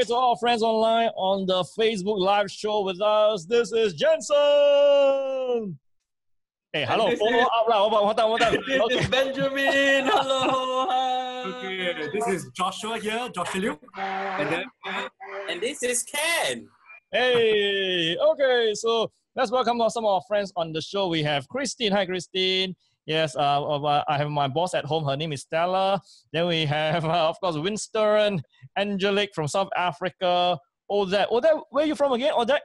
Okay, to all friends online on the Facebook live show with us, this is Jensen. Hey, hello, this follow is- up lah. What, what, what, what, This okay. is Benjamin. Hello. Hi. Okay, this is Joshua here, Joshua Liu. And then And this is Ken. Hey, okay, so let's welcome some of our friends on the show. We have Christine. Hi, Christine. Yes, uh, uh, I have my boss at home. Her name is Stella. Then we have, uh, of course, Winston, Angelic from South Africa. All that, Odette. Odette, where are you from again? Odette?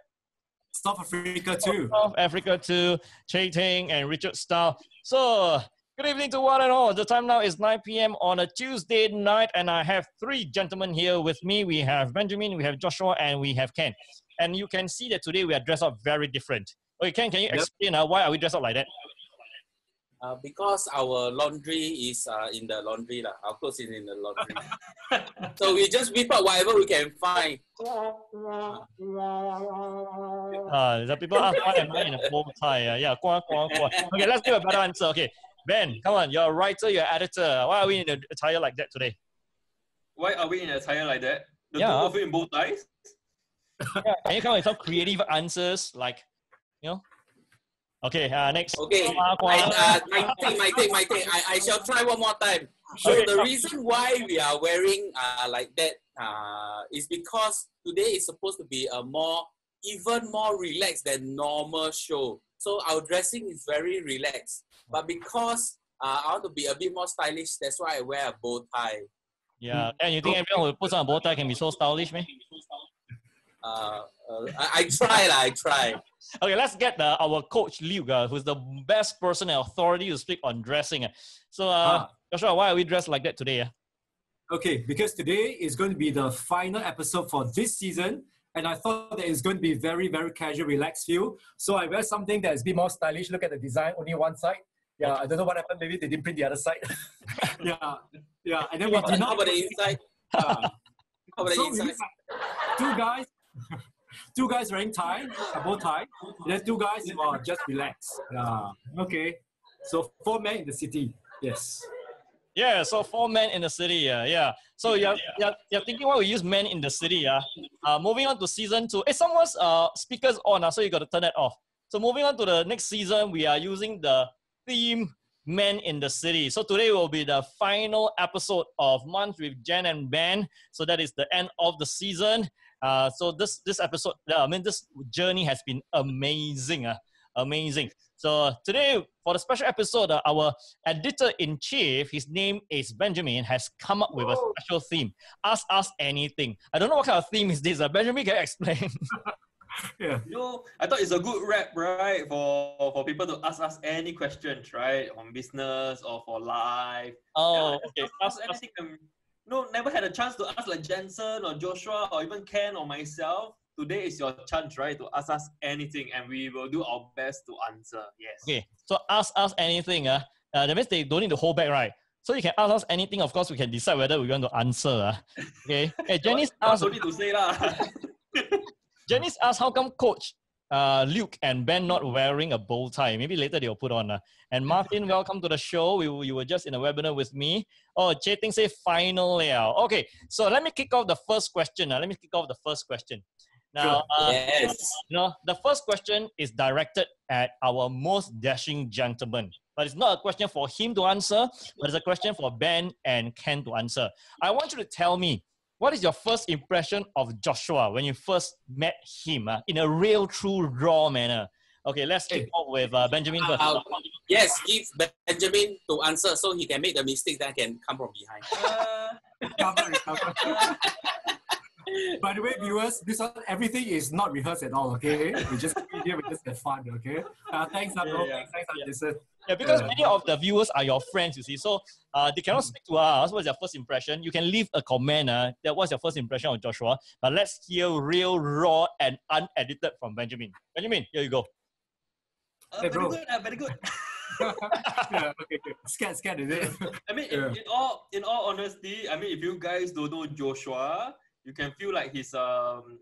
South Africa too. South Africa too. Che Ting and Richard Starr. So, good evening to one and all. The time now is 9 p.m. on a Tuesday night, and I have three gentlemen here with me. We have Benjamin, we have Joshua, and we have Ken. And you can see that today we are dressed up very different. Okay, Ken, can you Yep. explain uh, why are we dressed up like that? Uh, because our laundry is uh, in the laundry lah. Our clothes is in the laundry. so we just whip out whatever we can find. Uh, the people ask why am I in a bow tie? Uh, yeah, qua, qua, qua. Okay, let's give a better answer. Okay, Ben, come on, you're a writer, you're an editor. Why are we in a attire like that today? Why are we in attire like that? The Yeah. two of you in bow ties? Yeah, can you come up with some creative answers like, you know? Okay, uh, next. Okay. I, uh, my take, my take, my take. I, I shall try one more time. So Okay. the reason why we are wearing uh, like that uh, is because today is supposed to be a more, even more relaxed than normal show. So our dressing is very relaxed. But because uh, I want to be a bit more stylish, that's why I wear a bow tie. Yeah, and you think everyone who puts on a bow tie can be so stylish, man? Uh, uh, I, I try lah, I try. Okay, let's get uh, our coach Liu, uh, who's the best person and authority to speak on dressing. uh. So, uh, Ah. Joshua, why are we dressed like that today? Uh? Okay, because today is going to be the final episode for this season, and I thought that it's going to be very, very casual, relaxed feel. So I wear something that is a bit more stylish. Look at the design, only one side. Yeah, I don't know what happened. Maybe they didn't print the other side. yeah, yeah, and then we How did about, how not. about the inside? uh, How about the so we inside? two guys, two guys wearing tie, a bow tie, and then two guys who are just relaxed. Yeah, okay. So four men in the city. Yes. Yeah, so four men in the city. Yeah, yeah. So you're, you're, you're thinking why we use men in the city. Yeah. Uh, moving on to season two. Hey, someone's uh, speakers on, uh, so you got to turn it off. So moving on to the next season, we are using the theme Men in the City. So today will be the final episode of Munch with Jen and Ben. So that is the end of the season. Uh, so this this episode, uh, I mean, this journey has been amazing. Uh, amazing. So today, for the special episode, uh, our editor in chief, his name is Benjamin, has come up with a special theme. Ask us anything. I don't know what kind of theme is this. Uh, Benjamin, can you explain? Yeah. You know, I thought it's a good rap, right? For for people to ask us any questions, right? On business or for life. oh, Yeah, okay. Ask Ask, ask, anything. No, never had a chance to ask like Jensen or Joshua or even Ken or myself. Today is your chance, right? To ask us anything and we will do our best to answer. Yes. okay. So ask us anything. Uh, uh, that means they don't need to hold back, right? So you can ask us anything. Of course, we can decide whether we want to answer. Uh. Okay. Hey, Janice asked. Don't need to say lah. Janice asked, how come Coach uh, Luke and Ben not wearing a bow tie? Maybe later they'll put on. Uh. And Martin, welcome to the show. We, you were just in a webinar with me. Oh, Che Ting say final liao. Okay, so let me kick off the first question. Uh. Let me kick off the first question. Now, uh, Yes. you know, the first question is directed at our most dashing gentleman. But it's not a question for him to answer, but it's a question for Ben and Ken to answer. I want you to tell me, what is your first impression of Joshua when you first met him uh, in a real, true, raw manner? Okay, let's kick off with uh, Benjamin first. Uh, yes, give Benjamin to answer so he can make the mistakes that can come from behind. Uh, Recover, recover. By the way, viewers, this one everything is not rehearsed at all. Okay, we just come here, we just have fun. Okay. Uh, thanks, Abdul. Yeah, yeah. Thanks, thanks, Jason. Yeah, because Yeah. many of the viewers are your friends, you see. So uh, they cannot speak to us. What's your first impression? You can leave a comment. Uh, that was your first impression of Joshua. But let's hear real, raw, and unedited from Benjamin. Benjamin, here you go. uh, Hey, very good, uh, very good. yeah, okay, okay. Scared, scared, is it? I mean, Yeah. in, in all in all honesty, I mean, if you guys don't know Joshua, you can feel like he's um,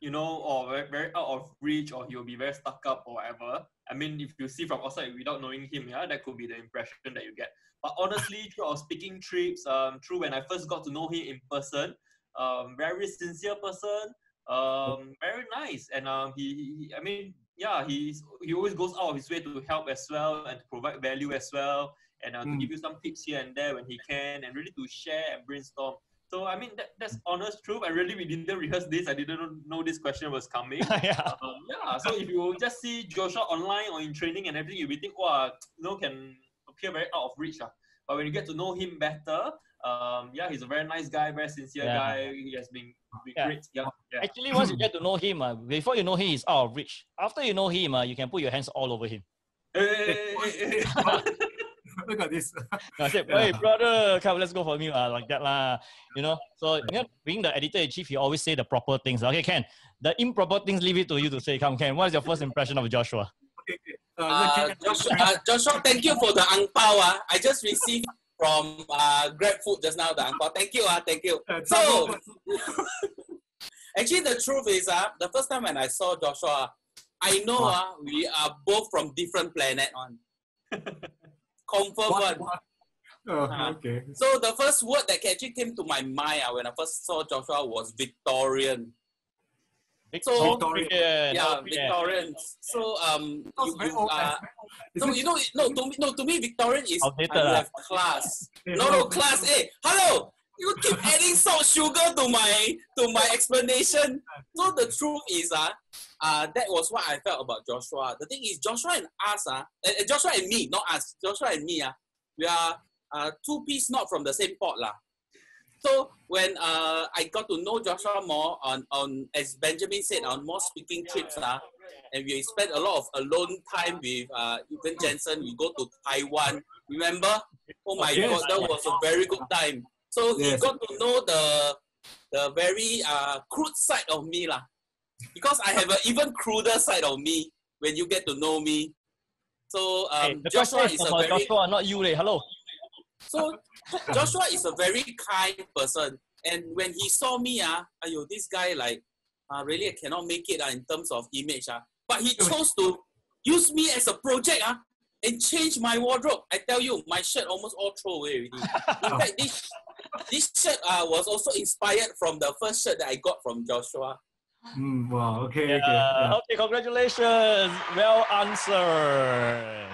you know, or very, very out of reach, or he'll be very stuck up or whatever. I mean, if you see from outside without knowing him, yeah, that could be the impression that you get. But honestly, through our speaking trips, um, through when I first got to know him in person, Um, very sincere person. Um, very nice, and um, he, he, I mean, yeah, he's he always goes out of his way to help as well and to provide value as well, and uh, to Mm. give you some tips here and there when he can, and really to share and brainstorm. So I mean, that, that's honest truth. I really we didn't rehearse this. I didn't know this question was coming. yeah. Um, yeah, so if you just see Joshua online or in training and everything, you will think, wow, you know, can appear very out of reach. ah. But when you get to know him better, um, yeah, he's a very nice guy, very sincere Yeah. guy. He has been, been Yeah. great. Yeah, yeah. Actually, once you get to know him, uh, before you know him, he's out of reach. After you know him, uh, you can put your hands all over him. Hey, hey, hey. Look at this. I said, Yeah. hey, brother, come, let's go for me, uh, like that, lah. You know, so you know, being the editor in chief, you always say the proper things. Okay, Ken, the improper things, leave it to you to say. Come, Ken, what is your first impression of Joshua? Okay, okay. Uh, Uh, Joshua, uh, Joshua, thank you for the ang pao. Ah. I just received from uh, Grab Food just now, the ang pao. Thank you. Ah, thank you. uh, So, actually, the truth is, uh, the first time when I saw Joshua, I know Wow. uh, we are both from different planet on. Confirm what, one. what? Oh, Uh, okay. So the first word that actually came to my mind uh, when I first saw Joshua was Victorian. So- Victorian. yeah, okay. Victorian. So um, you, very you, uh, fashioned. No, you know, no, to me, no, to me, Victorian is Outdated uh, ah. have class. No, no, class. Hey, hello. You keep adding salt, sugar to my to my explanation. So the truth is, uh, uh, that was what I felt about Joshua. The thing is, Joshua and us, uh, uh, Joshua and me, not us. Joshua and me, uh, we are uh, two piece not from the same pot, lah. So when uh, I got to know Joshua more on, on as Benjamin said, on more speaking trips, uh, and we spent a lot of alone time with uh, Evan Jensen. We go to Taiwan. Remember? Oh my Yes. God, that was a very good time. So he got to know the the very uh, crude side of me, lah. Because I have an even cruder side of me when you get to know me. So Hey, um, the Joshua is is a very Joshua, not you. Leh. Hello. so Joshua is a very kind person. And when he saw me, ah, ayo, this guy like uh, really cannot make it ah, in terms of image. Ah. But he chose to use me as a project ah, and change my wardrobe. I tell you, my shirt almost all throw away already. In fact, this, this shirt uh, was also inspired from the first shirt that I got from Joshua. Mm, wow. Okay. Okay. Yeah. yeah. Okay, congratulations. Well answered.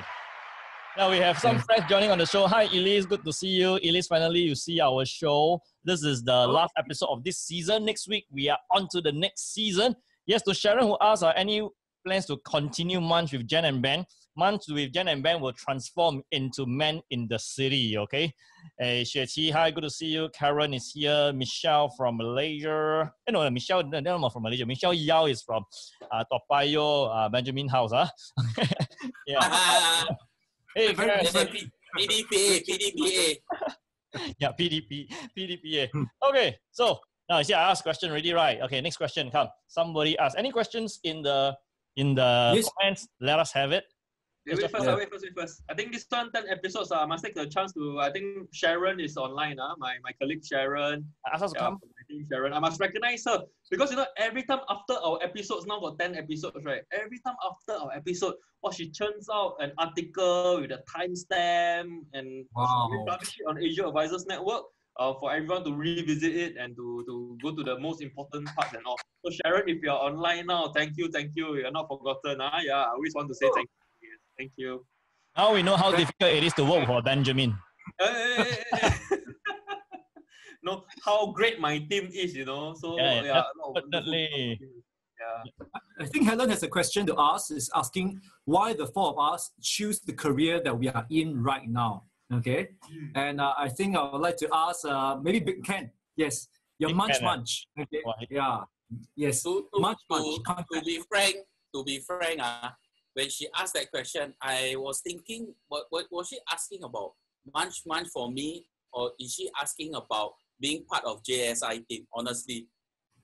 Now we have some Yes. friends joining on the show. Hi, Elise. Good to see you. Elise, finally you see our show. This is the last episode of this season. Next week we are on to the next season. Yes, to Sharon who asked, are any plans to continue Munch with Jen and Ben? Munch with Jen and Ben will transform into Men in the City, okay? Hey, Xue Qi, hi, good to see you. Karen is here. Michelle from Malaysia. Eh, no, Michelle, no, no, not from Malaysia. Michelle Yao is from uh, Toa Payoh, uh, Benjamin House. Huh? yeah. Hey, Karen. PDPA, PDPA. Yeah, PDP, PDPA. Okay, so now you see I asked question already, right? Okay, next question. Come. Somebody ask. Any questions in the in the Yes. comments? Let us have it. Wait, wait first, Yeah. ah, wait first, wait first. I think this one, 10 episodes, uh, I must take the chance to, I think Sharon is online, uh, my, my colleague Sharon. Ask us to Yeah, come. I think Sharon. I must recognize her because you know every time after our episodes now got ten episodes right. Every time after our episode, oh she churns out an article with a timestamp and Wow. she it on Asia Advisors Network. Uh, for everyone to revisit it and to, to go to the most important parts and all. So Sharon, if you're online now, thank you, thank you. You're not forgotten. Uh, yeah, I always want to say thank you. Thank you. Now we know how difficult it is to work for Benjamin. Eh, eh, eh, no, how great my team is, you know. So Yeah, yeah, no, definitely. Yeah. I think Helen has a question to ask. Is asking why the four of us choose the career that we are in right now. Okay, and uh, I think I would like to ask uh, maybe Big Ken. Yes, your Big munch Ken, munch. Okay, Why? yeah, yes, to, to, munch to, munch. to be frank, to be frank, uh, when she asked that question, I was thinking, what, what was she asking about? Munch munch for me, or is she asking about being part of JSI team? Honestly,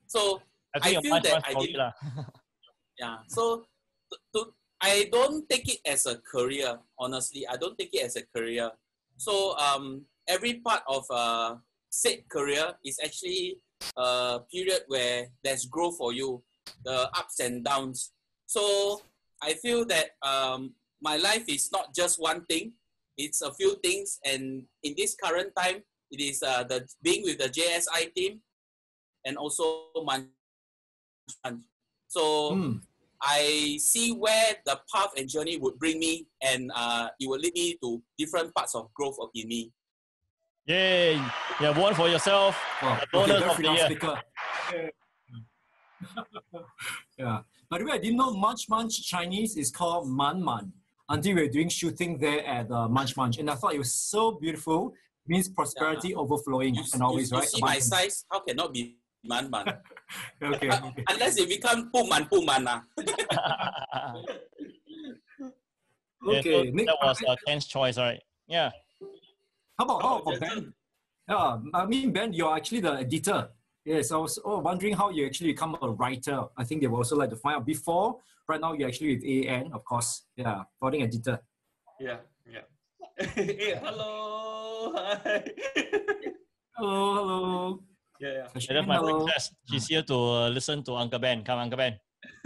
so I I feel that I did- yeah. So to, to, I don't take it as a career. Honestly, I don't take it as a career. So um, every part of uh, said career is actually a period where there's growth for you, the ups and downs. So I feel that um, my life is not just one thing; it's a few things. And in this current time, it is uh, the being with the JSI team. and also Munch Munch. So Mm. I see where the path and journey would bring me, and uh, it will lead me to different parts of growth of in me. Yay! You have one for yourself. Oh, The okay, of the year. yeah. By the way, I didn't know Munch Munch Chinese is called Man Man until we were doing shooting there at uh, Munch Munch. And I thought it was so beautiful. It means prosperity overflowing You, and always, you, you right? see my Abundance. size, how cannot be man man? Okay, okay. Unless it become pu man pu man. ah. Yeah, Okay, so Nick, that was uh, Ken's choice, right? Yeah. how about, how Oh, about Ben? Jensen. Yeah, I mean, Ben, you're actually the editor. Yes, I was oh, wondering how you actually become a writer. I think they would also like to find out before. Right now, you're actually with AN, of course. Yeah, founding editor. Yeah, yeah. hey, hello. Hi. Hello, hello. yeah, Yeah, Ashwin, that's my hello. princess. She's here to uh, listen to Uncle Ben. Come, Uncle Ben.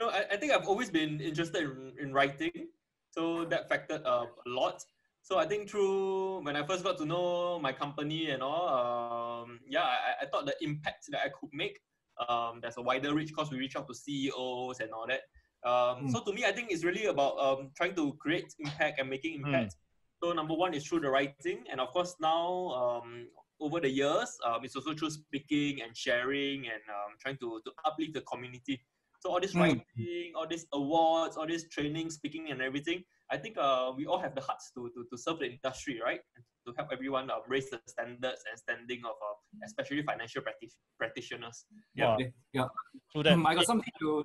no, I, I think I've always been interested in, in writing, so that factored uh, a lot. So I think through when I first got to know my company and all, um, yeah, I, I thought the impact that I could make. Um, there's a wider reach because we reach out to CEOs and all that. Um, Mm. So to me, I think it's really about um, trying to create impact and making impact. So number one is through the writing, and of course now um, over the years, um, it's also through speaking and sharing and um, trying to, to uplift the community. So all this Mm. writing, all these awards, all this training, speaking, and everything. I think uh, we all have the hearts to, to, to serve the industry, right? And to help everyone uh, raise the standards and standing of uh, especially financial practi- practitioners. Yeah. Wow. Yeah. True that. Hmm, I got something to,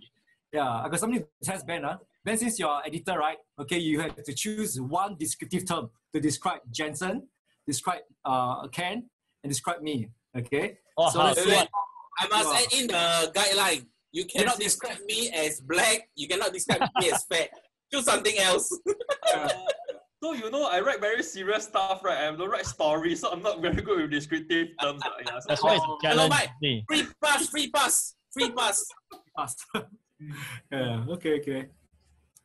yeah, I got something to test Ben. Huh? Ben, since you're editor, right? Okay, you have to choose one descriptive term to describe Jensen, describe uh, Ken, and describe me. Okay. Oh, So how? let's Wait, wait. I must add in the guideline. You cannot Yes, yes. describe me as black. You cannot describe me as fat. Choose something else. Uh, so you know, I write very serious stuff, right? I don't write stories, so I'm not very good with descriptive terms. uh, yeah. So That's why it's a Oh, hello. Mike. Free pass, free pass, free pass. Fast. yeah. Okay. Okay.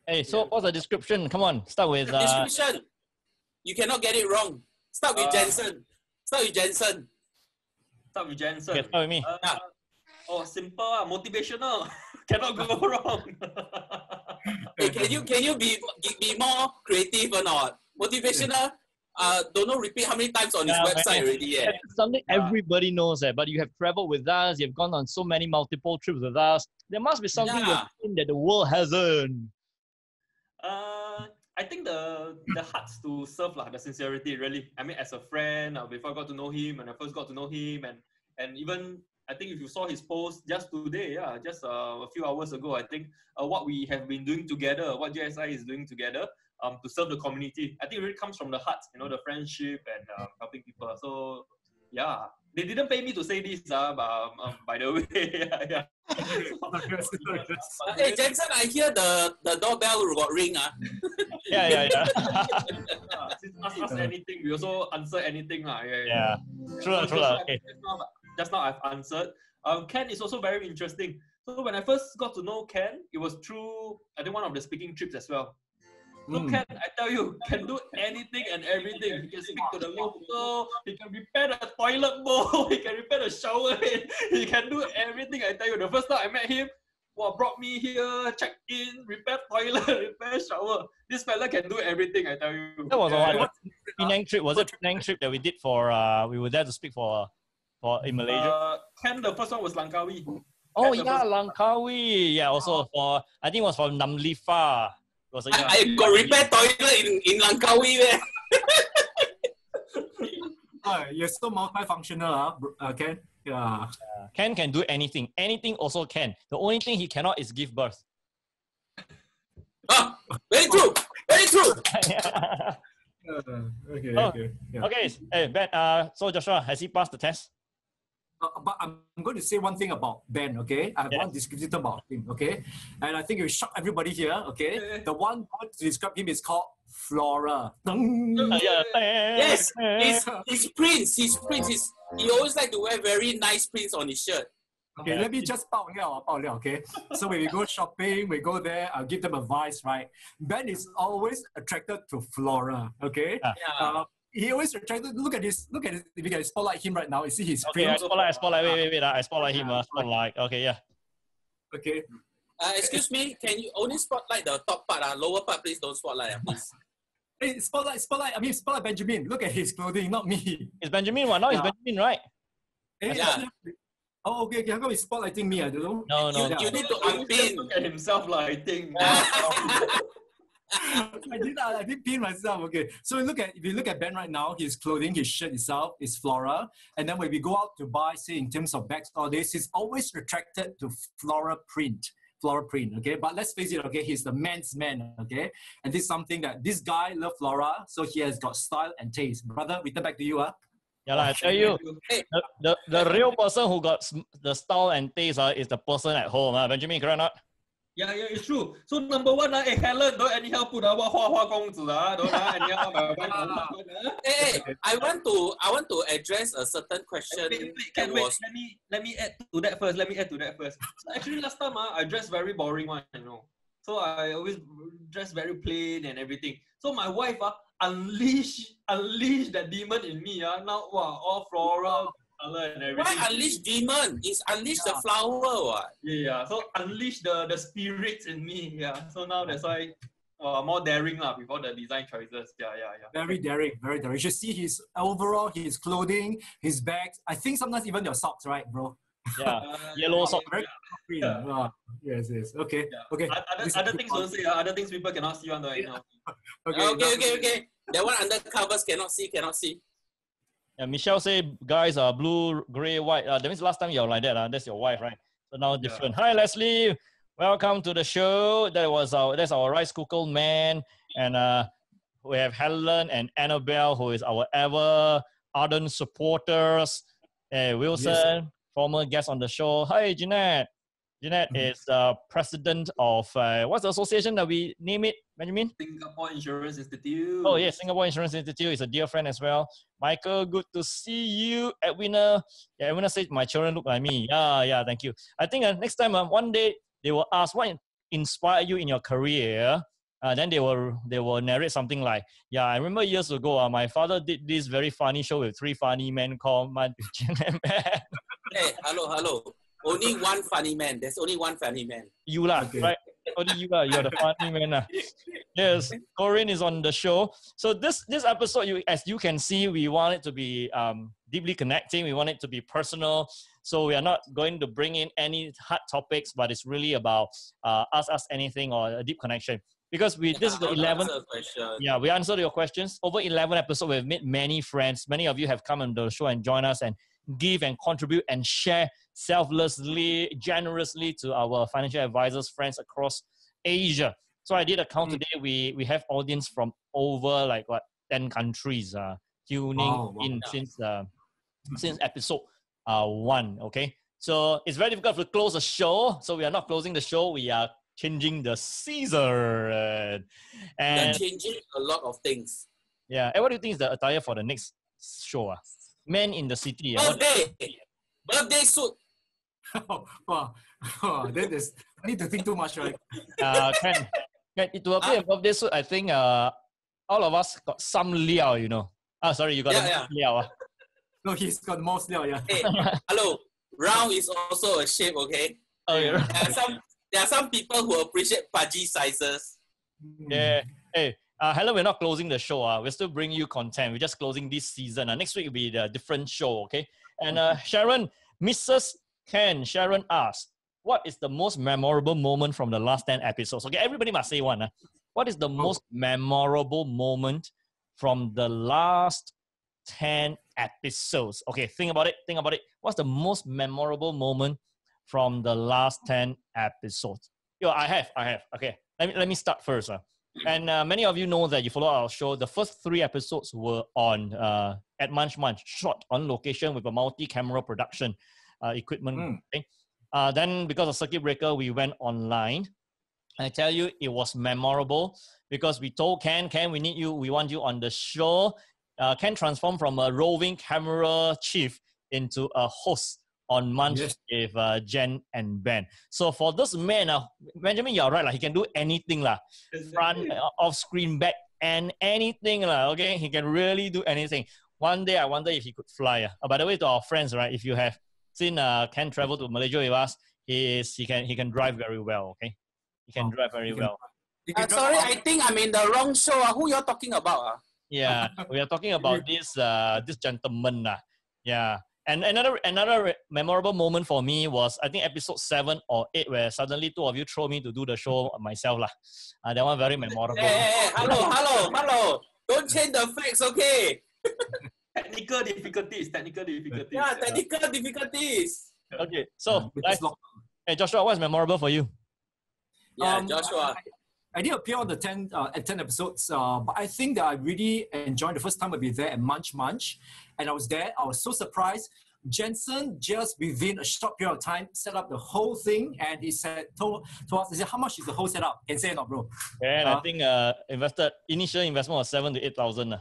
Hey, so what's the description? Come on, start with The uh, description. You cannot get it wrong. Start with Uh, Jensen. Start with Jensen. Start with Jensen. okay, start with me. Uh, Yeah. oh, simple, ah, motivational. Cannot go wrong. Hey, can you can you be be more creative or not? Motivational. Uh, don't know repeat how many times on his website man. already. Yeah. Something Yeah. everybody knows eh, but you have traveled with us, you've gone on so many multiple trips with us. There must be something Yeah. you've seen that the world hasn't. Uh, I think the the hearts to serve lah, the sincerity really. I mean, as a friend, uh, before I got to know him, and I first got to know him, and and even I think if you saw his post just today, yeah, just uh, a few hours ago, I think uh, what we have been doing together, what JSI is doing together, um, to serve the community, I think it really comes from the heart, you know, the friendship and um, helping people. So yeah, they didn't pay me to say this, uh, but um, um, by the way, yeah, yeah. Uh, hey Jensen, I hear the the doorbell got ring. Ah. Yeah, yeah, yeah. Uh, since ask us anything, we also answer anything. lah. yeah, yeah. True, lah, true. Okay. Just now, I've answered. Um, Ken is also very interesting. So when I first got to know Ken, it was through I think one of the speaking trips as well. So Mm. Ken, I tell you, can do anything and everything. He can speak to the local. He can repair the toilet bowl. He can repair the shower head. He can do everything. I tell you, the first time I met him, what brought me here, check in, repair toilet, repair shower. This fella can do everything. I tell you. That was a Yeah, what? Penang trip. Was it Penang trip that we did for? Uh, we were there to speak for, for in Malaysia. Uh, Ken, the first one was Langkawi. oh the yeah, first- Langkawi. Yeah, also for I think it was from Namlifa. It was a, I, I got repair toilet in in Langkawi. Man. Oh, you're so multifunctional, huh, uh, Ken. Yeah. Ken can do anything. Anything also can. The only thing he cannot is give birth. Ah, very true. Very true. Uh, okay. Oh. Okay. Yeah. okay, hey Ben. Uh, so Joshua, has he passed the test? Uh, uh, but I'm going to say one thing about Ben, okay? I have yes. one description about him, okay? And I think it will shock everybody here, okay? the one word to describe him is called Flora. yes, his, his prints, his prints, he always like to wear very nice prints on his shirt. Okay, let me just bao liao, bao okay? So when we go shopping, we go there, I'll give them advice, right? Ben is always attracted to Flora, okay? Yeah. Uh, he always try to look at this. Look at this. If you can spotlight him right now, you see his Okay, I print. spotlight, I spotlight. Wait, wait, wait. I spotlight him. Uh, spotlight. Okay, yeah. Okay. Uh, excuse me, can you only spotlight the top part? Uh, lower part, please don't spotlight, uh, please. Hey, spotlight, spotlight. I mean, spotlight Benjamin. Look at his clothing, not me. It's Benjamin one. Now it's Yeah. Benjamin, right? Hey, Yeah. Oh, okay, okay. How come he's spotlighting me? I don't know. No, no, you, no. you need to unpin. look at himself like I think. I did I did pin myself. Okay. So look at if you look at Ben right now, his clothing, his shirt itself is Flora. And then when we go out to buy, say in terms of bags all this, he's always attracted to Flora print. Flora print, okay. But let's face it, okay, he's the man's man, okay. And this is something that this guy love Flora, so he has got style and taste. Brother, we return back to you, ah. Yeah, lah, I tell you, the, the, the real person who got the style and taste uh, is the person at home. Uh. Benjamin, correct or not? Yeah, yeah, it's true. So number one, uh, eh, Helen, don't anyhow put ah, our Hua Hua Gongzi, uh, ah, don't uh, anyhow my wife. Hey, eh, hey, eh, I want to, I want to address a certain question. Wait, wait, can, wait, was... let me, let me add to that first. Let me add to that first. So actually, last time, uh, I dressed very boring one, you know. So I always dress very plain and everything. So my wife, uh, unleash, unleash that demon in me, uh, now, wow, all floral, color and everything. why unleash demon? Is unleash the flower what? Yeah, yeah. So unleash the the spirits in me. Yeah. So now that's why uh, more daring lah before the design choices. Yeah, yeah, yeah. Very daring, very daring. You should see his overall, his clothing, his bags. I think sometimes even your socks, right, bro? Yeah. Uh, Yellow yeah, sock. Very green. Yeah. Ah, yes, yes. Okay, Yeah. okay. Other, other things one. don't see. Uh, other things people cannot see on the right now. Okay, Okay, okay, okay. That one under covers cannot see, cannot see. Yeah, Michelle say guys are blue, gray, white. Uh, that means last time you're like that. Uh, that's your wife, right? So now different. Hi Leslie, welcome to the show. That was our that's our rice cooker man, and uh, we have Helen and Annabelle, who is our ever ardent supporters. Hey, Wilson, former guest on the show. Hi Jeanette. Jeanette Mhm. is uh, president of uh, what's the association that we name it, Benjamin? Singapore Insurance Institute. Oh yes, Singapore Insurance Institute is a dear friend as well. Michael, good to see you. Edwina, yeah, Edwina said my children look like me. Yeah, yeah, thank you. I think uh, next time, uh, one day they will ask what inspired you in your career. Uh, then they will they will narrate something like, yeah, I remember years ago, uh, my father did this very funny show with three funny men called Man and Man. Hey, hello, hello. Only one funny man. There's only one funny man. You lah, Okay. right? Only you lah. You're the funny man lah. Yes, Corinne is on the show. So this this episode, you as you can see, we want it to be um, deeply connecting. We want it to be personal. So we are not going to bring in any hard topics, but it's really about uh, ask us anything or a deep connection. Because we this is the eleventh. answer a question. Yeah, we answered your questions. Over 11 episodes, we've made many friends. Many of you have come on the show and join us and give and contribute and share selflessly, generously to our financial advisors, friends across Asia. So I did a count Mm. today. We we have audience from over like what 10 countries uh, tuning Wow, wow. in since uh, since episode uh, one. Okay. So it's very difficult to close the show. So we are not closing the show. We are changing the season. They're And changing a lot of things. yeah. And what do you think is the attire for the next show? Ah? Men in the city. ah? What- Birthday! Birthday suit! wow, wow, that is. I need to think too much, right? uh, Ken, Ken, to appear a birthday suit, I think uh, all of us got some liao, you know. Ah, sorry, you got Yeah, the yeah. liao. ah. No, he's got most now, yeah. Hey, hello. Round is also a shape, okay? Oh, yeah. There are some there are some people who appreciate pudgy sizes. Yeah. Hey, uh, hello, we're not closing the show. Uh. We're still bringing you content. We're just closing this season. Uh. Next week will be the different show, okay? And uh, Sharon, Mrs. Ken, Sharon asked, what is the most memorable moment from the last 10 episodes? Okay, everybody must say one. Uh. What is the most memorable moment from the last 10 episodes? Okay, think about it. Think about it. What's the most memorable moment from the last 10 episodes? Yo, I have, I have. Okay, let me, let me start first. Uh. And uh, many of you know that you follow our show. The first three episodes were on uh, at Munch Munch, shot on location with a multi-camera production uh, equipment. Mm. Okay? Uh, then because of circuit breaker, we went online. I tell you, it was memorable because we told Ken, Ken, we need you. We want you on the show. Uh, Ken transformed from a roving camera chief into a host on Munch Yes. with uh, Jen and Ben. So for this man, uh, Benjamin, you're right. Like, he can do anything. lah front, uh, off screen, back, and anything, lah. okay? He can really do anything. One day I wonder if he could fly. Uh, by the way, to our friends, right? If you have seen uh, Ken travel to Malaysia with us, he is he can he can drive very well. Okay, he can Oh, drive very can well. You Uh, sorry, I think I'm in the wrong show. ah. Who you're talking about? ah? Yeah, we are talking about this uh this gentleman lah. Yeah, and another another memorable moment for me was I think episode seven or eight where suddenly two of you throw me to do the show myself lah. Uh, that one very memorable. Hey, hey, hey, hello, hello, hello. Don't change the facts, okay? Technical difficulties, technical difficulties. Yeah, technical difficulties. Okay, so with guys, this lock- hey Joshua, what's memorable for you? Yeah, Um, Joshua. I did appear on the 10, uh, at 10 episodes, uh, but I think that I really enjoyed the first time I be there at Munch Munch. And I was there, I was so surprised. Jensen just within a short period of time set up the whole thing and he said, told, told us, he said, how much is the whole setup? Can say it not, bro? And I Uh, think uh invested initial investment was seven to eight thousand.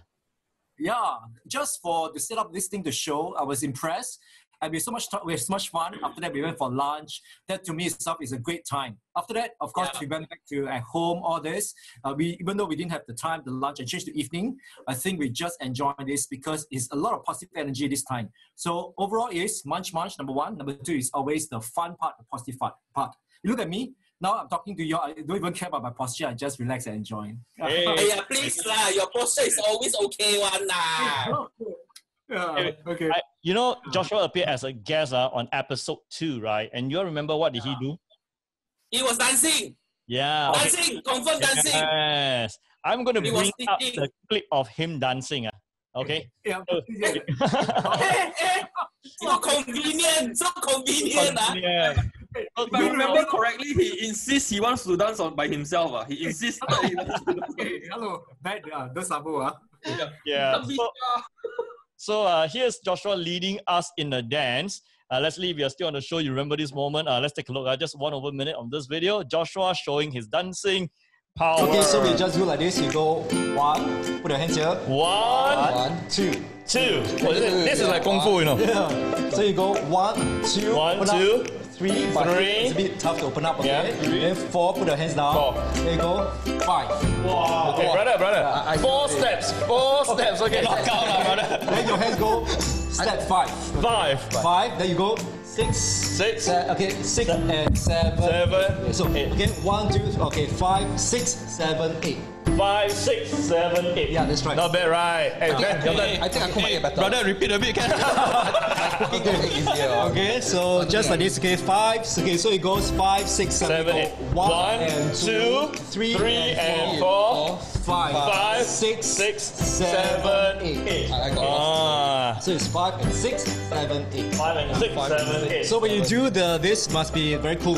Yeah, just for to set up this thing to show, I was impressed. And we had so much we had so much fun. After that, we went for lunch. That to me itself is a great time. After that, of course, Yeah. we went back to at home. All this, uh, we even though we didn't have the time, the lunch and change to evening. I think we just enjoy this because it's a lot of positive energy this time. So overall, is munch munch number one. Number two is always the fun part, the positive part. part. You look at me now. I'm talking to you. I don't even care about my posture. I just relax and enjoy. Hey. Hey, yeah, please lah. Your posture is always okay one lah. Yeah, okay. I, you know, Joshua appeared as a guest uh, on episode two, right? And you all remember what did he do? He was dancing, Yeah. okay. dancing, confirm dancing. Yes. I'm going to He bring up the clip of him dancing. Uh, okay. Yeah, Oh. Hey, hey, so convenient, so convenient ah. yeah. If I remember correctly, he insists he wants to dance on by himself. ah. He insists that he wants to dance. Okay, hello. Bad, uh, those Abu, uh. Yeah. Tapi, So, so uh, here's Joshua leading us in the dance. Uh, Leslie, if you're still on the show, you remember this moment. Uh, let's take a look. Uh, just one over minute of this video. Joshua showing his dancing power. Okay, so we just do like this. You go one, put your hands here. One, One, two. two. Oh, this, this is like kung fu, you know. Yeah. So you go one, two, one, two. up. Three, but three. It's a bit tough to open up. Okay. Yeah, three. Then four, put your hands down. Four. There you go. Five. Wow. Okay, brother, brother. I- I- Four steps. Four steps. Okay, knock out, lah, brother. Then your hands go. Step five. Five. Five. Then you go six. Six. Se- okay, six and seven. Seven, Okay, so eight. okay, one, two. Okay, five, six, seven, eight. Five, six, seven, eight. Yeah, that's right. Not bad, right? Hey, Ben, your turn. I think I could make it better. Brother, repeat a bit, can? Cooking is easier. Okay, so just like this. Okay, five. Okay, so it goes five, six, seven, Seven, eight. eight. One, One, and two, three, three, and and four. Five, Five, six, six, seven, seven, eight. eight. I got Ah. So it's five and six, seven, eight. Five and six, seven, eight. So when you do the this must be very cool.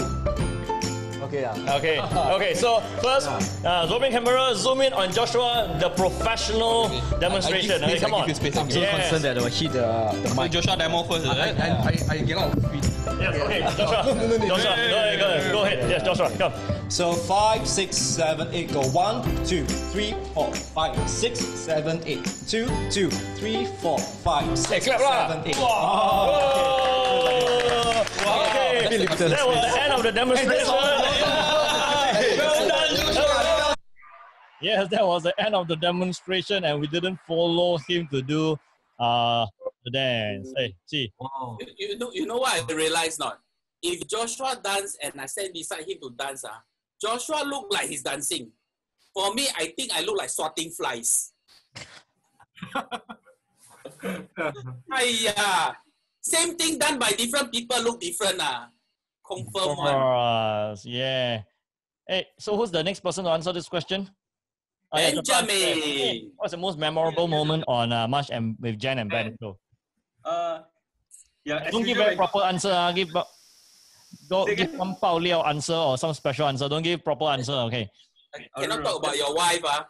Okay, yeah. Okay, okay. So first, uh, zoom in camera, zoom in on Joshua, the professional demonstration. I Okay, give space, come I on. space, I give you Yes. that I will hit the, the So Joshua demo first, I, right? I, I, I get out of feet. Yes, okay, Joshua. Joshua, go ahead, go ahead, go ahead. Yes, Joshua, come. So five, six, seven, eight. Go one, two, three, four, five, six, seven, eight. Two, two, three, four, five, Hey, six, clap lah. seven, eight. Whoa. Okay, that was the end of the demonstration. Yes, that was the end of the demonstration, and we didn't follow him to do uh the dance. Hey, see. Wow. You, you know, you know what I realized not? If Joshua dance and I stand beside him to dance, ah, Joshua look like he's dancing. For me, I think I look like swatting flies. Aiya, same thing done by different people look different ah. Confirm one. Us, yeah. Hey, so who's the next person to answer this question? Oh, yeah, Benjamin. What's the most memorable moment on uh, Munch and with Jen and Ben? Go. Uh, yeah, Don't give usual, very when- proper answer. Uh, give uh, don't give again? some 爆料 answer or some special answer. Don't give proper answer. Okay. Cannot talk about your wife ah.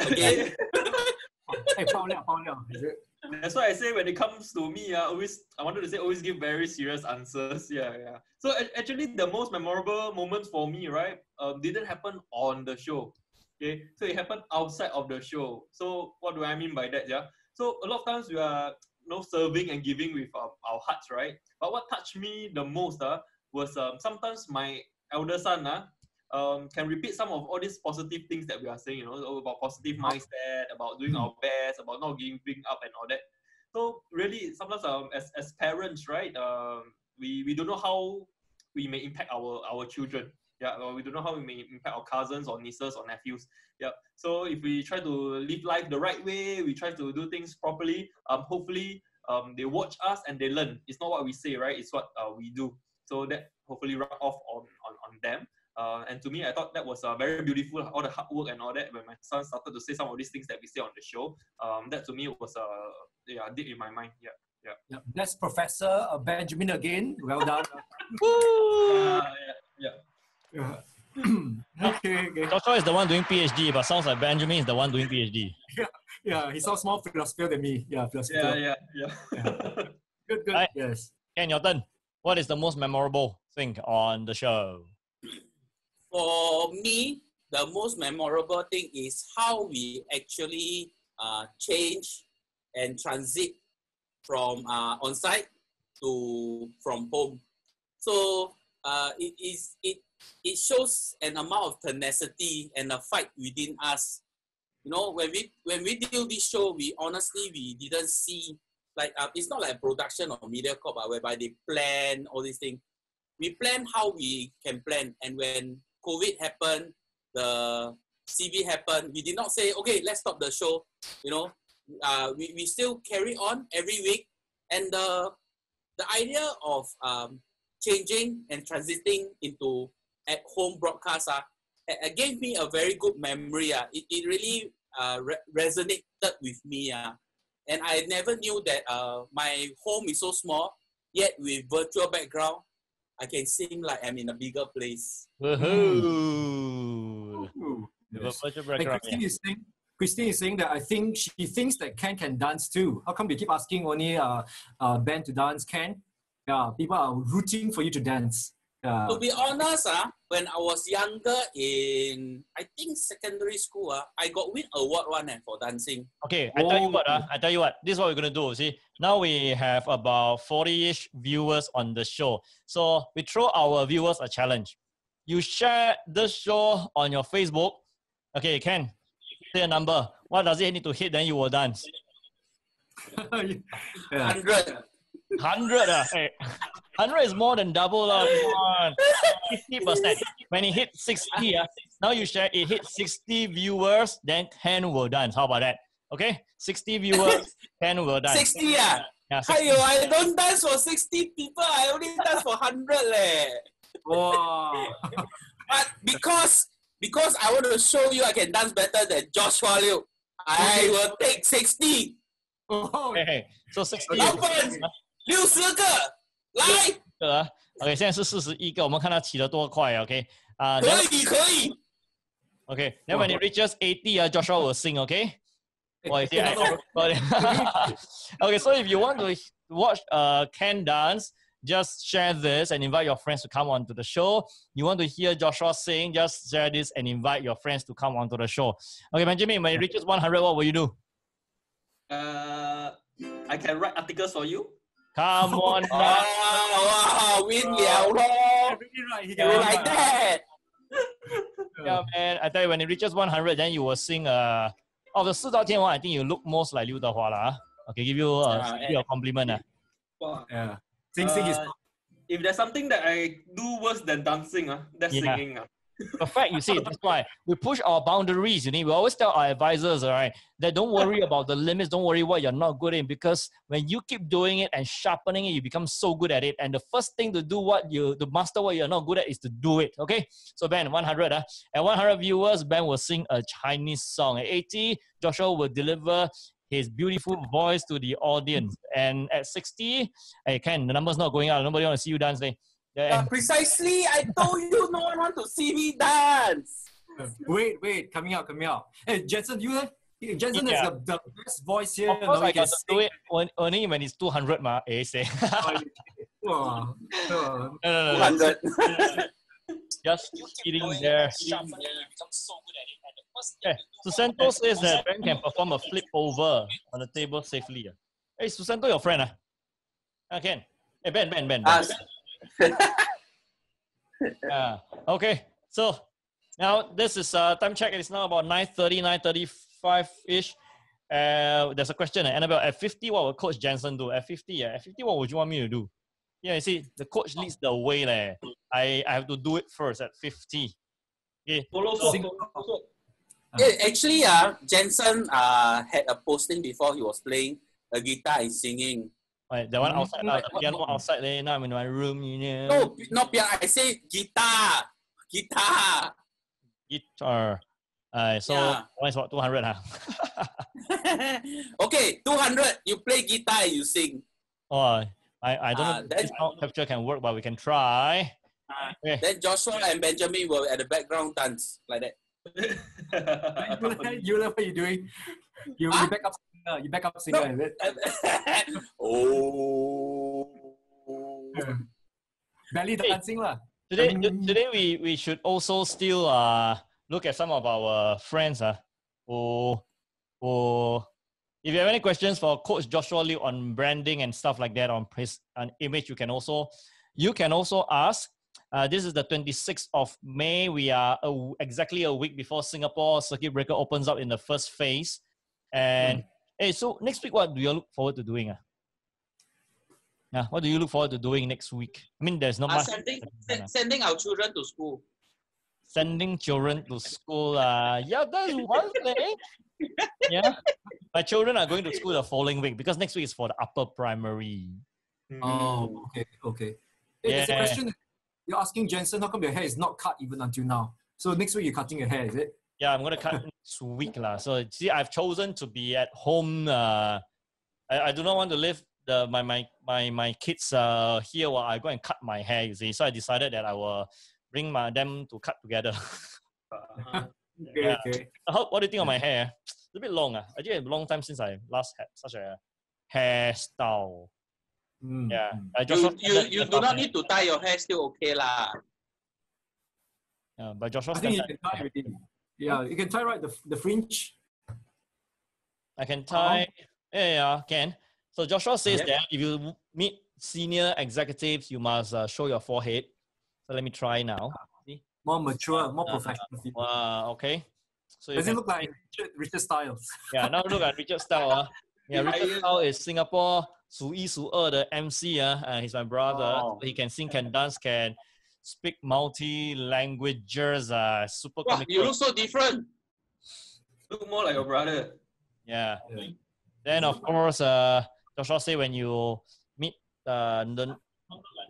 Okay. Hey, Pao Liao, Pao Liao. That's why I say when it comes to me, uh, always I wanted to say always give very serious answers. Yeah, yeah. So a- actually, the most memorable moments for me, right, um, didn't happen on the show. Okay, so it happened outside of the show. So what do I mean by that? Yeah. So a lot of times we are you know serving and giving with our, our hearts, right? But what touched me the most, uh, was um, sometimes my elder son, uh, um, can repeat some of all these positive things that we are saying, you know, about positive mindset, about doing our best, about not giving up and all that. So really, sometimes um, as, as parents, right, um, we, we don't know how we may impact our, our children. Yeah, or we don't know how we may impact our cousins or nieces or nephews. Yeah. So if we try to live life the right way, we try to do things properly, um, hopefully um, they watch us and they learn. It's not what we say, right? It's what uh, we do. So that hopefully rub off on, on, on them. Uh, and to me, I thought that was uh, very beautiful, all the hard work and all that. When my son started to say some of these things that we say on the show, um, that to me was uh, yeah, deep in my mind. Yeah, yeah. Yeah, that's Professor uh, Benjamin again. Well done. Uh, yeah, yeah. Yeah. okay, okay. Joshua is the one doing PhD, but sounds like Benjamin is the one doing PhD. Yeah, yeah. he sounds more philosophical than me. Yeah, philosophical. Yeah, yeah, yeah. Good, good. Right. Yes. Ken, your turn. What is the most memorable thing on the show? For me, the most memorable thing is how we actually uh, change and transit from uh, on-site to from home. So uh, it is it it shows an amount of tenacity and a fight within us. You know, when we when we do this show, we honestly we didn't see like uh, it's not like production or Mediacorp uh, whereby they plan all these things. We plan how we can plan, and when COVID happened, the CB happened, we did not say okay, let's stop the show. You know, uh, we, we still carry on every week, and the the idea of um, changing and transiting into at home broadcast uh, uh, gave me a very good memory. Uh. It, it really uh, re- resonated with me. Uh. And I never knew that uh, my home is so small, yet with virtual background, I can seem like I'm in a bigger place. Woohoo! Ooh, yes. virtual And background, Christine yeah. is saying, Christine is saying that I think she thinks that Ken can dance too. How come they keep asking only uh, uh, Ben to dance? Ken, yeah, people are rooting for you to dance. Yeah. To be honest, uh, when I was younger in, I think secondary school, uh, I got win award one eh, for dancing. Okay, I tell you what, uh, I tell you what, this is what we're gonna do. See, now we have about 40-ish viewers on the show. So we throw our viewers a challenge. You share this show on your Facebook. Okay, Ken, say a number. What does it need to hit? Then you will dance. yeah. 100. 100 uh, hey, 100 is more than double uh, come on. 50%. When it hit 60, uh, now you share it hit 60 viewers, then Ken will dance. How about that? Okay? 60 viewers, Ken will dance. 60 ah? Yeah, 60. Ayo, I don't dance for 60 people. I only dance for 100 leh. Wow. But because because I want to show you I can dance better than Joshua Liu, I will take 60. Oh, Hey, hey, so 60. 老板六十个，来，个啊 OK，现在是四十一个，我们看他起得多快啊 OK 啊、可以可以。 OK，then when it reaches 80 uh, Joshua will sing okay Well, you see, I- okay, so if you want to watch uh, Ken dance, just share this and invite your friends to come on to the show. You want to hear Joshua sing, just share this and invite your friends to come onto the show. Okay, Benjamin, when it reaches 100, what will you do? Uh, I can write articles for you. Oh, Come on. Oh, wow, win Liao Lo. You like that. yeah, man. I tell you, when it reaches 100, then you will sing. Uh, of the 四大天王, I think you look most like Liu Dehua. Lah. Ah. Okay, give you, uh, give you a eh, eh. compliment. Uh. Yeah. Sing, sing is. Uh, if there's something that I do worse than dancing, uh, that's yeah. singing. Uh. Perfect. You see, that's why we push our boundaries. You know, we always tell our advisors, all right, that don't worry about the limits. Don't worry what you're not good in, because when you keep doing it and sharpening it, you become so good at it. And the first thing to do what you to master what you're not good at is to do it. Okay. So Ben, 100. Uh, at 100 viewers, Ben will sing a Chinese song. At 80, Joshua will deliver his beautiful voice to the audience. And at 60, hey Ken, the number's not going out. Nobody want to see you dance. Eh? Yeah, Uh, precisely, I told you no one want to see me dance. Wait, wait, coming out, coming out. Hey, Jensen, you have Jensen Yeah. has the, the best voice here. Of course, no, I can got to do it when, only when it's 200 ma. Eh, say. Wow. no, Oh, no, no, no. 100. Just sitting there. Yeah. Susanto says that Ben can perform a flip over on the table safely. ah. Hey, Susanto, your friend. Ah, ah Ken. Hey, Ben, Ben, Ben. ben. Ah, Ah, okay. So Now this is uh, time check. It's now about 9:30, 9:35 ish. Uh, there's a question, uh, Annabelle. At 50, what will Coach Jensen do? At 50, yeah. At 50, what would you want me to do? Yeah, you see, the coach leads the way. Leh. I, I have to do it first at 50. Okay. Follow So- follow. Yeah, actually, uh, Jensen uh, had a posting before he was playing a guitar and singing. Right, that one outside, uh, the piano outside there. Now I'm in my room, you know. No, not piano. I say guitar. Guitar. Guitar. Uh, so Yeah. one is what 200, huh? okay, 200. You play guitar and you sing. oh, I, I don't Ah, know if then- this capture can work, but we can try. Okay. Then Joshua and Benjamin will at the background dance like that. you know what you're doing? You, you Huh? back up singer. You back up singer. is it? oh. Belly Hey. dancing lah. Today, t- today we, we should also still uh look at some of our friends uh, who, who if you have any questions for Coach Joshua Liu on branding and stuff like that on his an image, you can also you can also ask. Uh, this is the 26th of May. We are a w exactly a week before Singapore Circuit Breaker opens up in the first phase. And hey, so next week, what do you look forward to doing? Uh? Yeah, what do you look forward to doing next week? I mean, there's not Uh, much. sending, sending our children to school. sending children to school. Uh, yeah, that's one thing. Yeah. My children are going to school the following week because next week is for the upper primary. Oh, okay, okay. Hey, there's a Yeah. question. You're asking Jensen, how come your hair is not cut even until now? So next week you're cutting your hair, is it? Yeah, I'm gonna cut next week lah. So see, I've chosen to be at home. Uh, I, I do not want to leave the my my my my kids uh here while I go and cut my hair. You see, so I decided that I will bring my them to cut together. Uh-huh. Okay, Yeah. okay. How, what do you think of my hair? It's a bit long. Uh. Actually, a long time since I last had such a hairstyle. Mm, Yeah, mm. I just You, you, you do not need to tie your hair, still okay lah. Yeah, but Joshua I think you can tie already. Yeah, you can tie right the, the fringe. I can tie. Yeah, yeah, can. So Joshua says Yep. that if you w- meet senior executives, you must uh, show your forehead. So let me try now. See? More mature, more Uh, professional. feel. Uh, okay. So you Does it can- look like Richard, Richard Styles? yeah, now look at Richard Style. Uh. Yeah, Yeah, Richard yeah. Style is Singapore 数一数二的 MC. Uh, uh, he's my brother. Oh. He can sing, can dance, can speak multi languages. Uh, super Wow, you look so different. Look more like your brother. Yeah. Yeah. Then of course, uh, Joshua say when you meet uh, the,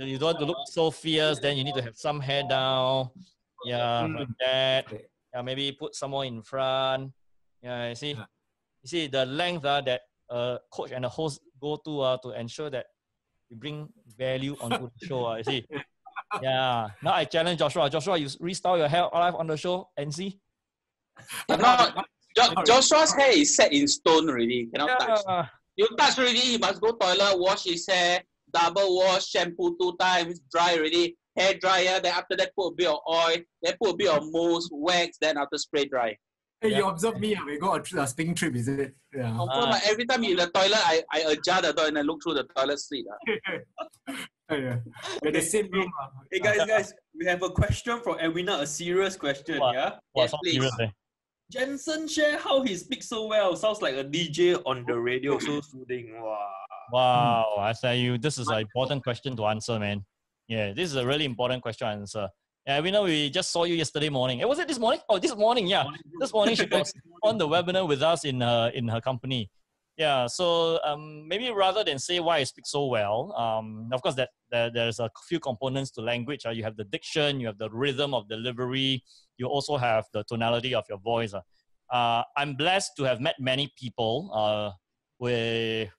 you don't want to look so fierce. Then you need to have some hair down. Yeah, Mm. like that. Yeah, maybe put some more in front. Yeah, you see, you see the length uh, that uh, coach and the host go to uh, to ensure that you bring value onto the show. Uh, you see. Yeah. Now I challenge Joshua. Joshua, you restyle your hair live on the show and see. But not, jo- Joshua's hair is set in stone already. Cannot touch. You touch already, he must go toilet, wash his hair, double wash, shampoo two times, dry already, hair dryer, then after that put a bit of oil, then put a bit of mousse, wax, then after spray dry. Hey, you observe me, uh, we go on a tri- spring trip, is it? Yeah. Confirm, like, every time you in the toilet, I, I adjust the door and I look through the toilet seat. ah. Oh, yeah. We're the same room. uh. Hey guys, guys, we have a question from Edwina, a serious question, What? yeah? Wow, Yeah, so please. serious, eh? Jensen share how he speaks so well. Sounds like a DJ on the radio, so soothing. Wow. Wow, I tell you, this is an important question to answer, man. Yeah, this is a really important question to answer. Yeah, we know we just saw you yesterday morning. Eh, was it this morning? Oh, this morning, yeah. This morning she was on the webinar with us in her in her company. Yeah, so um, maybe rather than say why I speak so well, um, of course that there, there's a few components to language. Uh, you have the diction, you have the rhythm of delivery, you also have the tonality of your voice. Uh. Uh, I'm blessed to have met many people uh, with,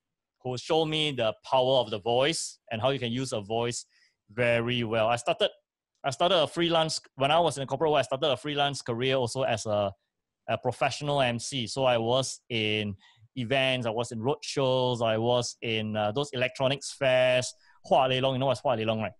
who show me the power of the voice and how you can use a voice very well. I started I started a freelance when I was in corporate world. I started a freelance career also as a, a professional MC. So I was in events, I was in road shows, I was in uh, those electronics fairs. Hua Lei Long, you know what's Hua Lei Long, right?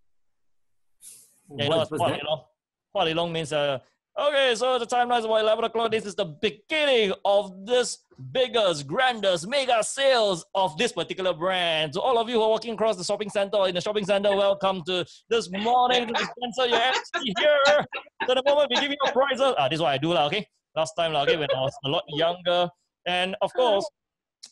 Yeah, you know What what's was Hua that? Lei Long? Hua means uh, Okay, so the timeline is about 11 o'clock. This is the beginning of this biggest, grandest, mega sales of this particular brand. So all of you who are walking across the shopping center or in the shopping center, welcome to this morning to Spencer, your MC here. So the moment we give you your prizes, ah, this is what I do, lah, okay? Last time, lah, okay, when I was a lot younger. And of course,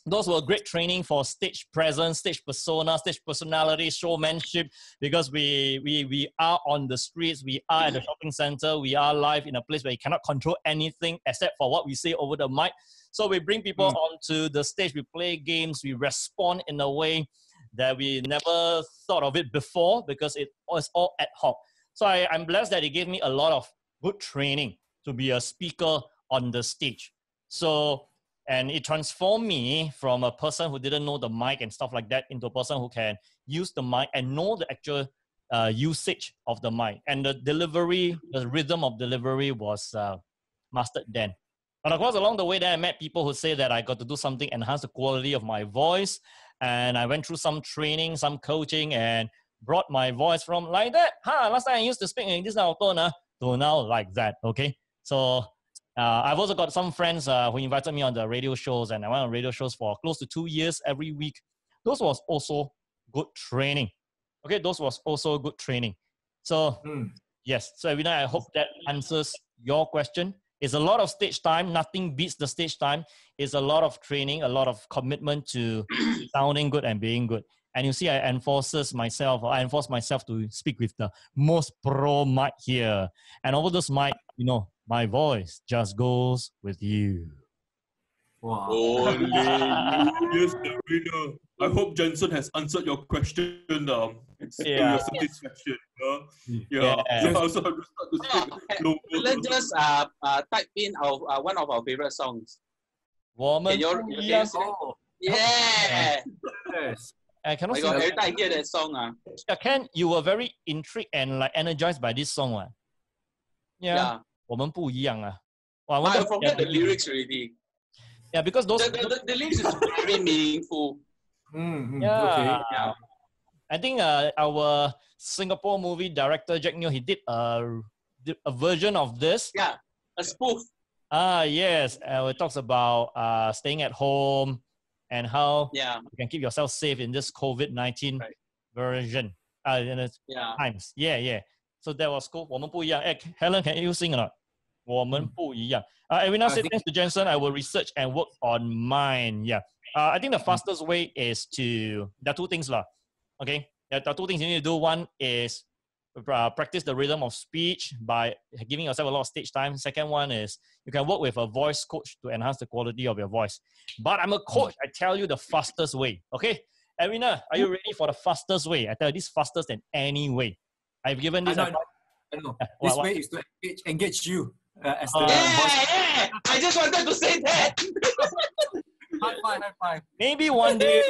those were great training for stage presence, stage persona, stage personality, showmanship. Because we we we are on the streets, we are at the shopping center, we are live in a place where you cannot control anything except for what we say over the mic. So we bring people Mm. onto the stage, we play games, we respond in a way that we never thought of it before because it was all ad hoc. So I, I'm blessed that it gave me a lot of good training to be a speaker on the stage. So and it transformed me from a person who didn't know the mic and stuff like that into a person who can use the mic and know the actual uh, usage of the mic. And the delivery the rhythm of delivery was uh, mastered then. And of course along the way then i met people who say that i got to do something enhance the quality of my voice. And i went through some training some coaching and brought my voice from like that. Huh last time i used to speak in this tone uh, to now like that okay? So uh, I've also got some friends uh, who invited me on the radio shows, and I went on radio shows for close to two years every week. Those was also good training. Okay, those was also good training. So Mm. yes, so every night I hope that answers your question. It's a lot of stage time. Nothing beats the stage time. It's a lot of training, a lot of commitment to sounding good and being good. And you see, I enforces myself. I enforce myself to speak with the most pro mic here. And over this mic, you know, my voice just goes with you. Wow. Holy the winner. I hope Johnson has answered your question um, yeah. your satisfaction. Yeah. yeah. yeah. Uh, uh, let's just uh, uh, type in our, uh, one of our favorite songs. Woman. Your, your Yeah. yes. Uh, I cannot God, every time I hear that song. Uh. Yeah, Ken, you were very intrigued and like energized by this song. Uh. Yeah. yeah. 我们不一样啊。Wow, I But I wonder- forget the lyrics already. Yeah, because those. The, the, the, the lyrics is very meaningful. Mm, mm, yeah. Okay. Yeah. I think uh, our Singapore movie director Jack Neo he did a a version of this. Yeah. A spoof. Ah, yes. Uh, it talks about uh, staying at home and how Yeah. you can keep yourself safe in this COVID nineteen Right. version. Uh, in its Yeah. times. Yeah, yeah. So that was cool. 我们不一样. Eh, Helen, can you sing or not? 我们不一样. Uh, Edwina I said, think- thanks to Jensen, I will research and work on mine. Yeah. Uh, I think the fastest way is to, there are two things. lah. Okay. There are two things you need to do. One is uh, practice the rhythm of speech by giving yourself a lot of stage time. Second one is you can work with a voice coach to enhance the quality of your voice. But I'm a coach. I tell you the fastest way. Okay. Edwina, are you ready for the fastest way? I tell you, this faster than any way. I've given I this. know, advice- I know. What- This what- way is to engage, engage you uh, as the Uh. Yeah, yeah. I just wanted to say that. High five, high five. maybe one day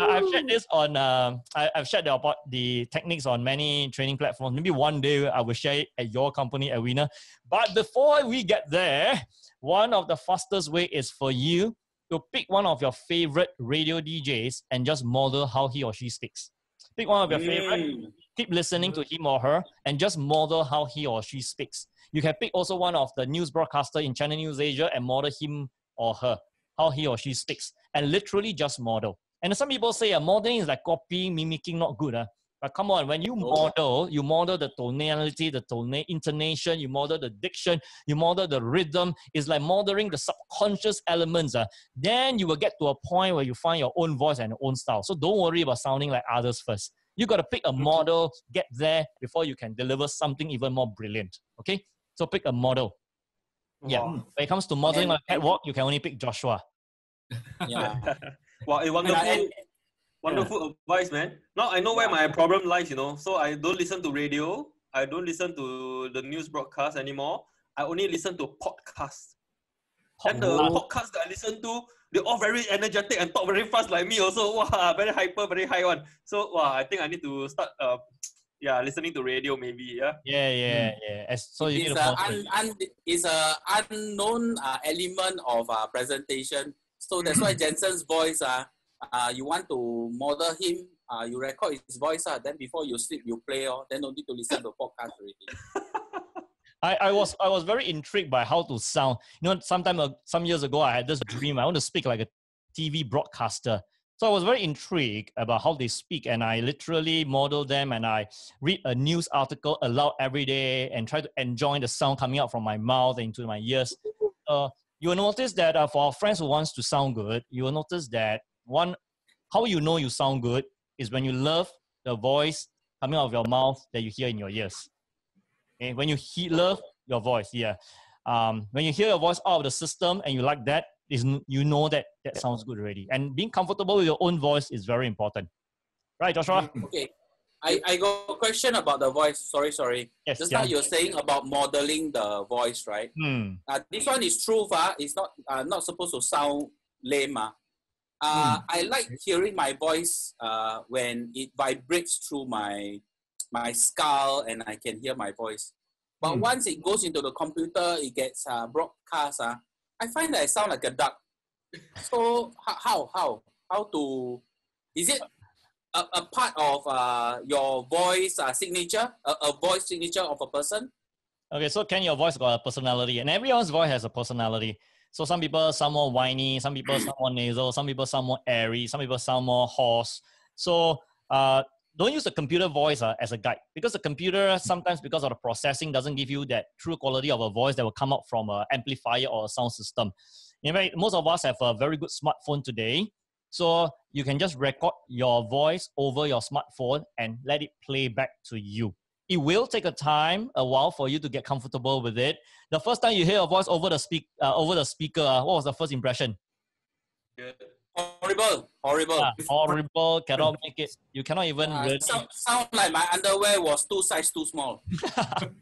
uh, I've shared this on um, I, I've shared the, about the techniques on many training platforms. Maybe one day I will share it at your company, Arena. But before we get there, one of the fastest way is for you to pick one of your favorite radio DJs and just model how he or she speaks. Pick one of your favorite, Mm. keep listening to him or her, and just model how he or she speaks. You can pick also one of the news broadcaster in Channel NewsAsia and model him or her, how he or she speaks, and literally just model. And some people say uh, modeling is like copying, mimicking, not good. Uh. But come on, when you model, you model the tonality, the tone, intonation, you model the diction, you model the rhythm. It's like modeling the subconscious elements. Uh. Then you will get to a point where you find your own voice and your own style. So don't worry about sounding like others first. You got to pick a model, get there before you can deliver something even more brilliant. Okay? So pick a model. Yeah. Wow. When it comes to modeling And- on a catwalk, you can only pick Joshua. Yeah. Wow, a wonderful, And- wonderful advice, man. Now I know where my problem lies, you know. So I don't listen to radio. I don't listen to the news broadcast anymore. I only listen to podcasts. And the podcasts that I listen to, they're all very energetic and talk very fast like me also. Wow, very hyper, very high one. So wow, I think I need to start uh, yeah, listening to radio maybe, yeah. Yeah, yeah, yeah. As, so you need it's to a un, un, it's a unknown uh, element of uh, presentation. So that's why Jensen's voice, uh, uh, you want to model him, uh, you record his voice, uh, then before you sleep, you play, oh, then no need to listen to podcast already. I, I was I was very intrigued by how to sound. You know, sometime ag- some years ago, I had this dream. I want to speak like a TV broadcaster. So I was very intrigued about how they speak, and I literally model them, and I read a news article aloud every day, and try to enjoy the sound coming out from my mouth into my ears. Uh, you will notice that uh, for our friends who wants to sound good, you will notice that one, how you know you sound good is when you love the voice coming out of your mouth that you hear in your ears. Okay, when you he- love your voice, yeah. Um, when you hear your voice out of the system and you like that, is n- you know that that sounds good already. And being comfortable with your own voice is very important, right, Joshua? Okay. I, I got a question about the voice. Sorry, sorry. Yes. Just yeah. now you're saying about modeling the voice, right? Hmm. Uh, this one is true, uh, it's not uh, not supposed to sound lame. Uh. Uh, I like hearing my voice uh, when it vibrates through my my skull and I can hear my voice. But Hmm. once it goes into the computer, it gets uh, broadcast. Uh, I find that I sound like a duck. So ho- how how how to is it a, a part of uh, your voice uh, signature, a, a voice signature of a person? Okay, so can your voice got a personality? And everyone's voice has a personality. So some people sound more whiny, some people sound more nasal, some people sound more airy, some people sound more hoarse. So uh, don't use the computer voice uh, as a guide because the computer sometimes because of the processing doesn't give you that true quality of a voice that will come out from an amplifier or a sound system. In fact, most of us have a very good smartphone today. So you can just record your voice over your smartphone and let it play back to you it will take a time, a while for you to get comfortable with it. The first time you hear a voice over the speak, uh, over the speaker, uh, what was the first impression? Good. Horrible, horrible. Ah, horrible, cannot make it. You cannot even Uh, really. sound, sound like my underwear was two size too small.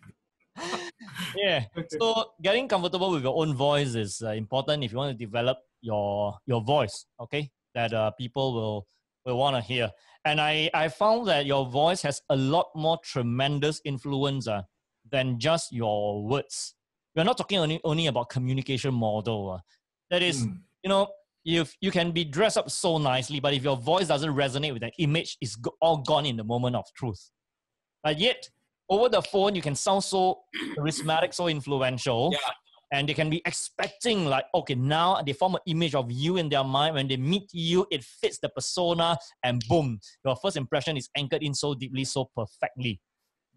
yeah. So getting comfortable with your own voice is uh, important if you want to develop your your voice. Okay, that uh, people will will want to hear. And I I found that your voice has a lot more tremendous influence uh, than just your words. We're not talking only only about communication model. Uh. That is, Mm. you know, if you can be dressed up so nicely, but if your voice doesn't resonate with that image, it's all gone in the moment of truth. But yet, over the phone, you can sound so charismatic, so influential. Yeah. And they can be expecting, like, okay, now they form an image of you in their mind. When they meet you, it fits the persona, and boom, your first impression is anchored in so deeply, so perfectly.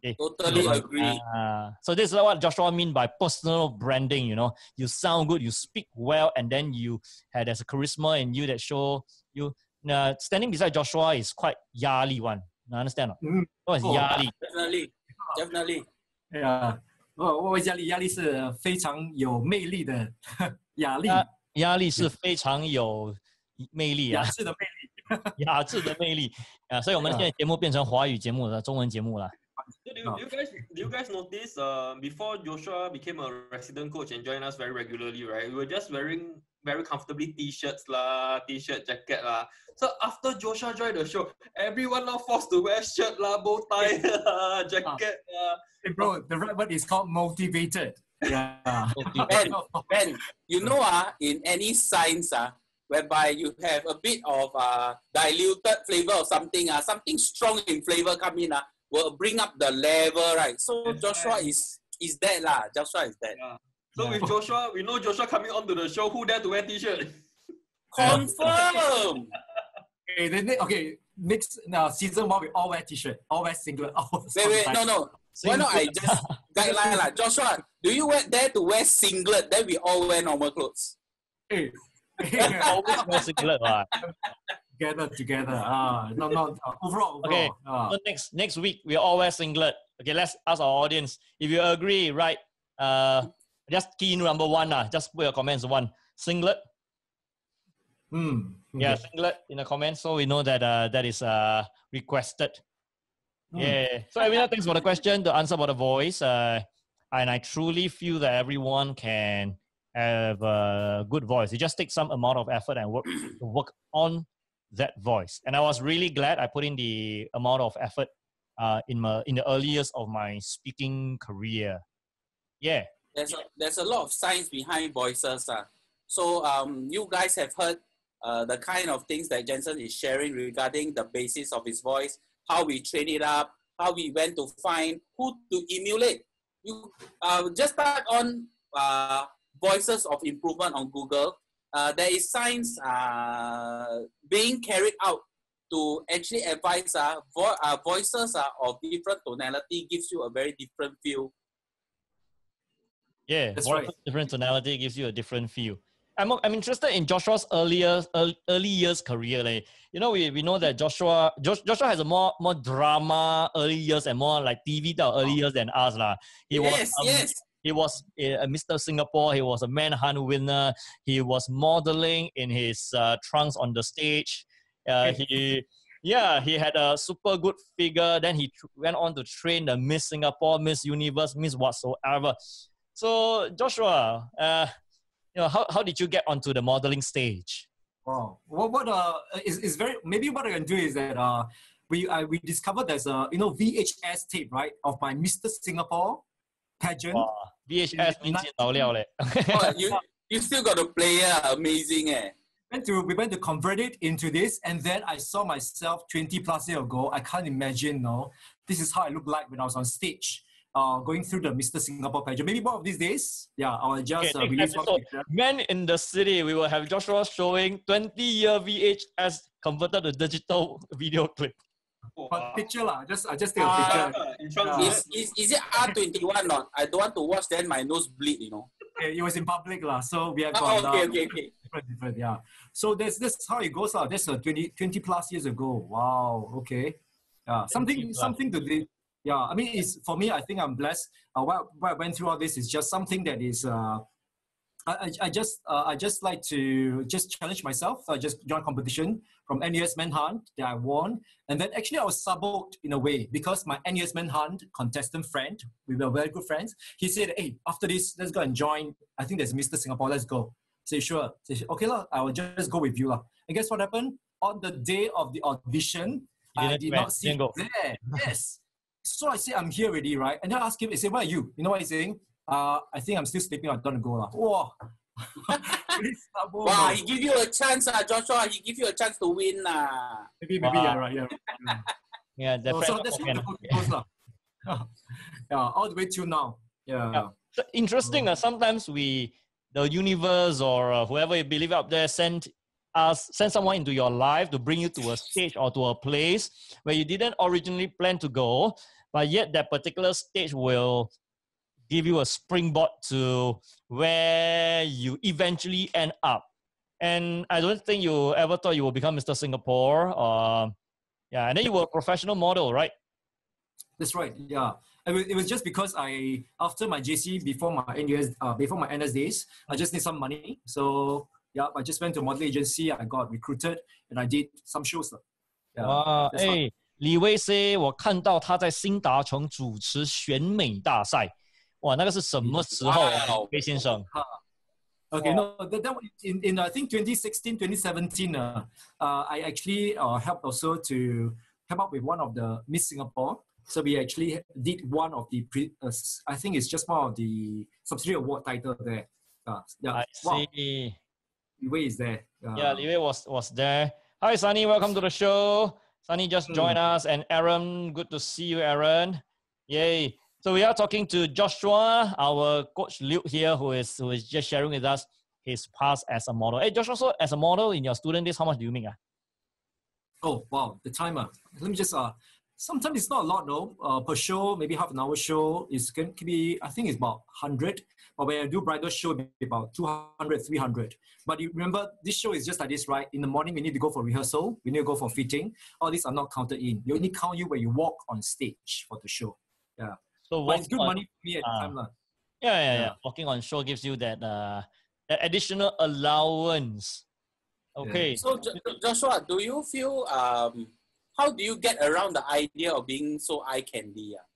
Okay. Totally agree. Uh, so this is what Joshua mean by personal branding. You know, you sound good, you speak well, and then you had there's a charisma in you that show you. Uh, standing beside Joshua is quite yali one. You understand? or not? Mm. What is Oh. yali? Definitely, definitely. 对啊，我我压力压力是非常有魅力的压力，啊压力是非常有魅力啊雅，致的魅力。雅致的魅力啊！所以我们现在节目变成华语节目了，中文节目了。 So do, you, do you guys do you guys notice uh, before Joshua became a resident coach and joined us very regularly, right? We were just wearing very comfortably t-shirts lah, t-shirt, jacket lah. So after Joshua joined the show, everyone now forced to wear shirt lah, bow tie lah, jacket lah. Hey bro, the right word is called motivated. Yeah. Ben, Ben, you know, uh, in any science, uh, whereby you have a bit of uh, diluted flavor or something, uh, something strong in flavor come in, uh, will bring up the level, right? So That's Joshua right. is is that lah. Joshua is that. So Yeah. with Joshua, we know Joshua coming onto the show. Who dare to wear t-shirt? Confirm. Okay, then okay, next now season one we all wear t-shirt, all wear singlet. All wait, wait, no, no. Why not I just guideline lah? Joshua, do you wear, dare to wear singlet? Then we all wear normal clothes. Hey, Always wear singlet, what? Together, together. Ah, no, no. Uh, overall, overall. Okay. Ah. So next next week we all wear singlet. Okay, let's ask our audience if you agree. Right? Uh, just key in number one. lah. just put your comments one singlet. Hmm. Yeah, okay. singlet in the comments, so we know that uh, that is uh, requested. Hmm. Yeah. So Avina, thanks for the question. The answer about the voice. Uh, and I truly feel that everyone can have a good voice. It just takes some amount of effort and work to work on that voice. And I was really glad I put in the amount of effort uh, in my in the early years of my speaking career. Yeah. there's a, there's a lot of science behind voices. Uh. So um, you guys have heard uh, the kind of things that Jensen is sharing regarding the basis of his voice, how we train it up, how we went to find who to emulate. you uh, just start on uh, voices of improvement on Google. Uh, there is science uh, being carried out to actually advise uh, vo- uh, voices uh, of different tonality gives you a very different feel. Yeah, That's voice right. different tonality gives you a different feel. I'm, I'm interested in Joshua's earlier early, early years career. Like, you know, we, we know that Joshua Josh, Joshua has a more more drama early years and more like TV type early years than us. lah. He yes, was um, yes. He was a, a Mr. Singapore. He was a manhunt winner. He was modeling in his uh, trunks on the stage. Uh, he, yeah, he had a super good figure. Then he tr- went on to train the Miss Singapore, Miss Universe, Miss whatsoever. So Joshua, uh, you know, how, how did you get onto the modeling stage? Wow. What what uh is, is very maybe what I can do is that uh we I, we discovered there's a you know VHS tape right of my Mr. Singapore pageant. Wow, VHS In 面前老了嘞。 Oh, you you still got to play uh, amazing eh. Went to we went to convert it into this, and then I saw myself 20 plus years ago. I can't imagine no. This is how I look like when I was on stage. Uh, going through the Mr. Singapore pageant. Maybe one of these days, yeah, I will just Okay, uh, next release one episode, picture. Man in the City, we will have Joshua showing 20 year VHS converted to digital video clip. But picture lah, just I just take a Ah, picture. in front Yeah. of Is, is, is it R21 not? I don't want to watch then my nose bleed, you know. Okay, it was in public lah, so we have Oh, got okay, uh, okay, okay. different, different, yeah. So that's that's how it goes out. That's uh, 20, 20 plus years ago. Wow. Okay. Yeah. Something something to the yeah. I mean, it's for me. I think I'm blessed. Uh, what, what I went through all this is just something that is. Uh, I, I, I just uh, I just like to just challenge myself. So I just join competition from NUS Manhunt that I won, and then actually I was subbed in a way because my NUS Manhunt contestant friend, we were very good friends. He said, "Hey, after this, let's go and join. I think there's Mr. Singapore. Let's go." Say sure. Say okay lah. I will just go with you lah. And guess what happened? On the day of the audition, I did not see him there. Yes. So I say I'm here already, right? And then I ask him. I say, "Where are you?" You know what he's saying? Uh, I think I'm still sleeping. I'm gonna go lah. Wow. Really stubborn, Wow, he give you a chance, uh, Joshua. He give you a chance to win. Uh. Maybe, maybe Wow. you're right. Yeah. yeah. Yeah, the So, so that's how the book goes lah. yeah, all the way till now. Yeah. Yeah. So interesting. Uh, sometimes we, the universe or uh, whoever you believe up there, send us send someone into your life to bring you to a stage or to a place where you didn't originally plan to go, but yet that particular stage will give you a springboard to where you eventually end up. And I don't think you ever thought you will become Mr. Singapore. Uh, yeah, and then you were a professional model, right? That's right. Yeah. It was, it was just because I after my JC before my NUS uh, before my NS days, I just need some money. So yeah, I just went to a modeling agency. I got recruited and I did some shows. lah. Yeah. 哇， that's what- 哎，李威 C，我看到他在新达城主持选美大赛， 哇，那个是什么时候啊哇哦，威先生？ Okay, no, that, that was in, in I think 2016, 2017, uh, uh, I actually uh, helped also to come up with one of the Miss Singapore. So we actually did one of the, pre, uh, s- I think it's just one of the subsidiary award title there. Uh, yeah, I wow, see. Li Wei is there. Uh, Yeah, Li Wei was was there. Hi, Sunny, welcome to the show. Sunny just Hmm. joined us, and Aaron, good to see you, Aaron. Yay! So we are talking to Joshua, our coach Luke here, who is who is just sharing with us his past as a model. Hey, Joshua, so as a model in your student days, how much do you make? Ah? Oh wow, the timer. Let me just uh sometimes it's not a lot though. Uh, per show, maybe half an hour show is can, can be I think it's about hundred. But when I do bridal show, about 200, 300. But you remember this show is just like this, right? In the morning we need to go for rehearsal, we need to go for fitting. All these are not counted in. You only count you when you walk on stage for the show. So But it's good on- money for me at the time. lah. Yeah, yeah, yeah. Yeah. Walking on show gives you that uh that additional allowance. Okay. So, Joshua, do you feel um, how do you get around the idea of being so eye candy? ah?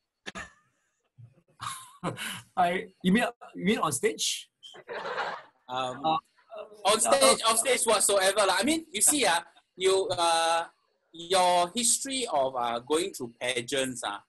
I you mean you mean on stage? Um, Uh, on stage, off stage whatsoever. lah. I mean, you see, uh, you uh, your history of uh, going through pageants, uh,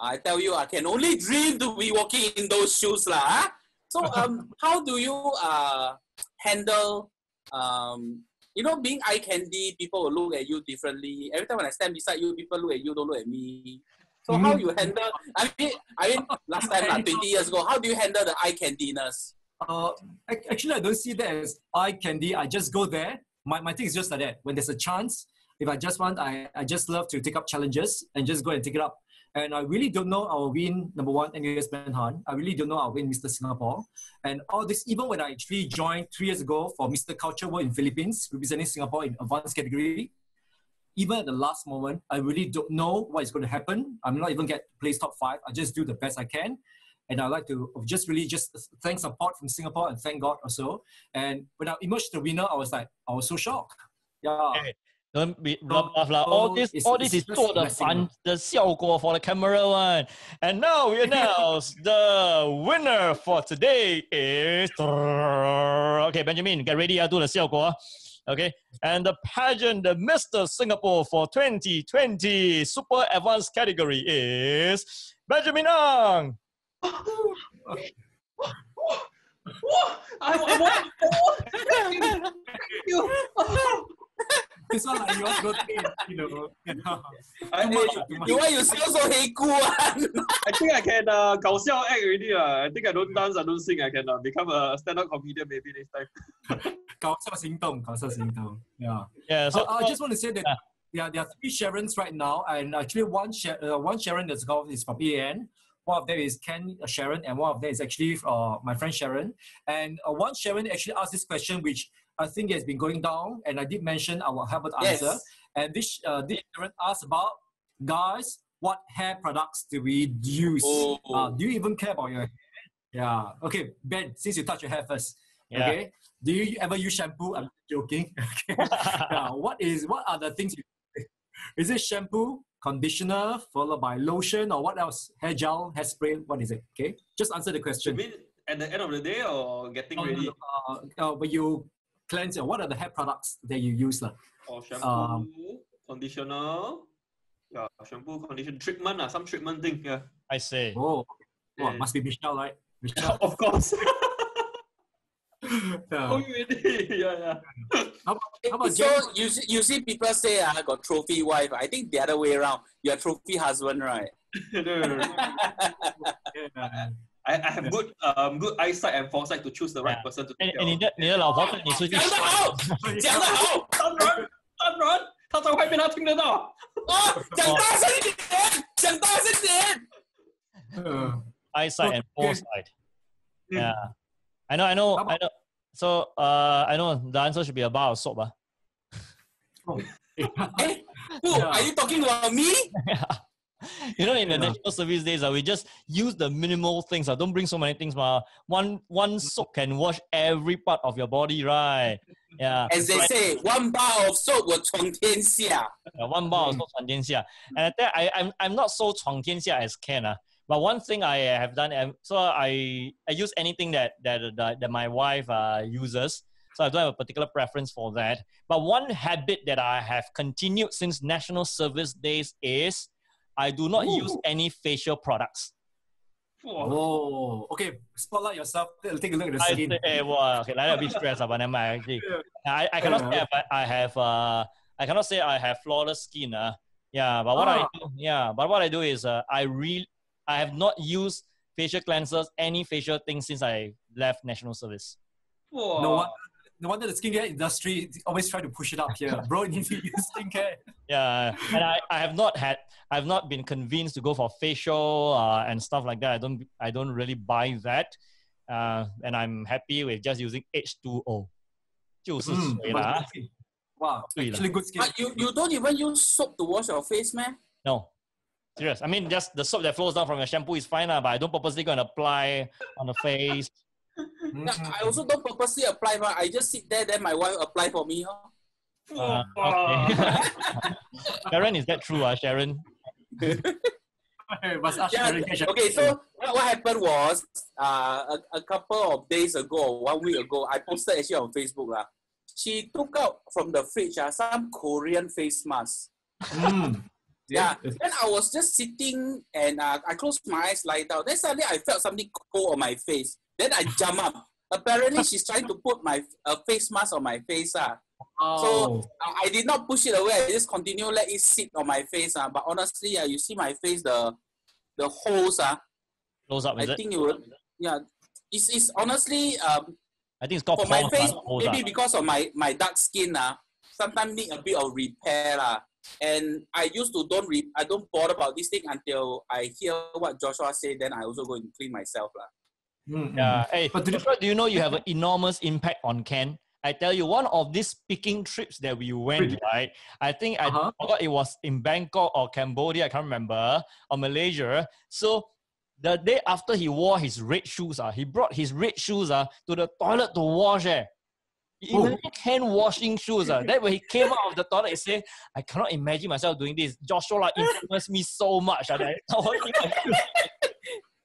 I tell you, I can only dream to be walking in those shoes. lah. ah. So, um, how do you uh, handle, um, you know, being eye candy, people will look at you differently. Every time when I stand beside you, people look at you, don't look at me. So how Mhm. you handle? I mean, I mean, last time, like, 20 years ago, how do you handle the eye candiness? Uh, actually, I don't see that as eye candy. I just go there. My, my thing is just like that. When there's a chance, if I just want, I, I just love to take up challenges and just go and take it up. And I really don't know I'll win number one NUS Manhunt. I really don't know I'll win Mr. Singapore. And all this, even when I actually joined three years ago for Mr. Culture World in Philippines, representing Singapore in advanced category, even at the last moment, I really don't know what is going to happen. I'm not even get place top five. I just do the best I can. And I like to just really just thank support from Singapore and thank God also. And when I emerged the winner, I was like, I was so shocked. Yeah. Hey, Don't be don't laugh lah. All so this, it's- all this is it's just 做的 blessing 反的效果 for the camera one. And now we announce the winner for today is okay. Benjamin, get ready. I do the 效果. Okay, and the pageant, the Mr. Singapore for 2020 Super Advanced category is Benjamin Ang. I, I want Thank you. this one like you want to go you know. You know. I, too you. You why you so heku? I think I can uh gaosiao act already. Uh. I think I don't dance, I don't sing, I can uh, become a stand-up comedian maybe next time. Yeah. Yeah. So uh, I just want to say that yeah. yeah. there are three Sharons right now, and actually one Sher- uh, one Sharon that's called is from EAN. One of them is Ken uh, Sharon, and one of them is actually uh, my friend Sharon. And uh, one Sharon actually asked this question, which I think it's been going down, and I did mention I will help her to Yes. answer. And this uh, this Sharon asked about guys, what hair products do we use? Oh. Uh, do you even care about your hair? Yeah. Okay, Ben, since you touch your hair first. Yeah. Okay. Do you ever use shampoo? I'm joking. Okay. yeah, what is what are the things you is it shampoo, conditioner, followed by lotion, or what else? Hair gel, hairspray, what is it? Okay. Just answer the question. mean at the end of the day or getting Oh, no, ready? no, uh, uh, when you cleanse, uh, what are the hair products that you use? lah? Or shampoo, Um, conditioner? Yeah, shampoo, conditioner, treatment, uh, some treatment thing. Yeah. I see. Oh, oh, Yeah. must be Michelle, right? Michelle. of course. yeah. oh, really? yeah, yeah. How about, how about so you, see- you see people say I got trophy wife. I think the other way around. You're trophy husband, right? no, no, no, no. Yeah. I, I have good um good eyesight and foresight to choose the right Yeah. person to 哎 take 哎，你 care 的你的老婆跟你出去讲得好，讲得好 of. 当然，当然，他在外面他听得到。哦，讲大声一点，讲大声点。 Uh, eyesight and Okay. foresight. Yeah, I know, I know, How I know. So, uh, I know the answer should be a bar of soap. ah. Eh, who Yeah. are you talking about me? you know, in the Yeah. national service days, uh, we just use the minimal things. Uh, don't bring so many things. Ma. One one soap can wash every part of your body, right? Yeah. As they say, one bar of soap will 闯天下。 Yeah, one bar also 闯天下. And I, think I, I'm, I'm not so 闯天下 as Ken. Uh, but one thing I have done, um, so I, I use anything that, that, that, that my wife uh, uses. So I don't have a particular preference for that. But one habit that I have continued since national service days is I do not use any facial products. 哇，oh, okay. Spotlight yourself. Take a look at the I skin. say, eh, well, okay, like a bit stressed, but never mind. Actually, I, I cannot say I, I have uh, I cannot say I have flawless skin. Uh, yeah, but what I Ah. do, yeah, but what I do is uh, I re I have not used facial cleansers, any facial thing since I left national service. 哇，No wonder, no wonder the skincare industry always try to push it up here. Bro, you need to use skincare. Yeah, and I, I have not had I've not been convinced to go for facial uh, and stuff like that. I don't I don't really buy that, uh, and I'm happy with just using H two O. Mm, wow, actually good skin. But you, you don't even use soap to wash your face, man. No, serious. I mean, just the soap that flows down from your shampoo is fine, ah, but I don't purposely go and apply on the face. Mhm. I also don't purposely apply, but I just sit there, then my wife apply for me. Huh? Uh, okay. Sharon, is that true, uh, Sharon? Must ask Yeah, Sharon, okay, so what, what happened was uh, a, a couple of days ago, one week ago, I posted actually on Facebook. lah. She took out from the fridge uh, some Korean face mask. Mm. Yeah. Then I was just sitting and uh, I closed my eyes, lie down. Then suddenly I felt something cold on my face. Then I jump up. apparently she's trying to put my a face mask on my face. Ah. Oh. I I did not push it away. I just continue let it sit on my face. Ah. But honestly, ah, you see my face, the the holes. Ah, Close up, I it? think it would. Yeah, it's, it's honestly um I think it's called for my face, maybe because of my my dark skin. Ah, sometimes need a bit of repair. lah. And I used to don't re- I don't bother about this thing until I hear what Joshua said. Then I also go and clean myself. lah. Mm, mm. Yeah. Hey, But did you- do you know you have an enormous impact on Ken? I tell you, one of these speaking trips that we went, Really? right? I think I Uh-huh. forgot it was in Bangkok or Cambodia, I can't remember, or Malaysia. So the day after he wore his red shoes, uh, he brought his red shoes uh, to the toilet to wash. Eh. Oh. Even Ken washing shoes. Uh. Then when he came out of the toilet, he said, I cannot imagine myself doing this. Joshua like, influenced me so much. Uh, that I was thinking,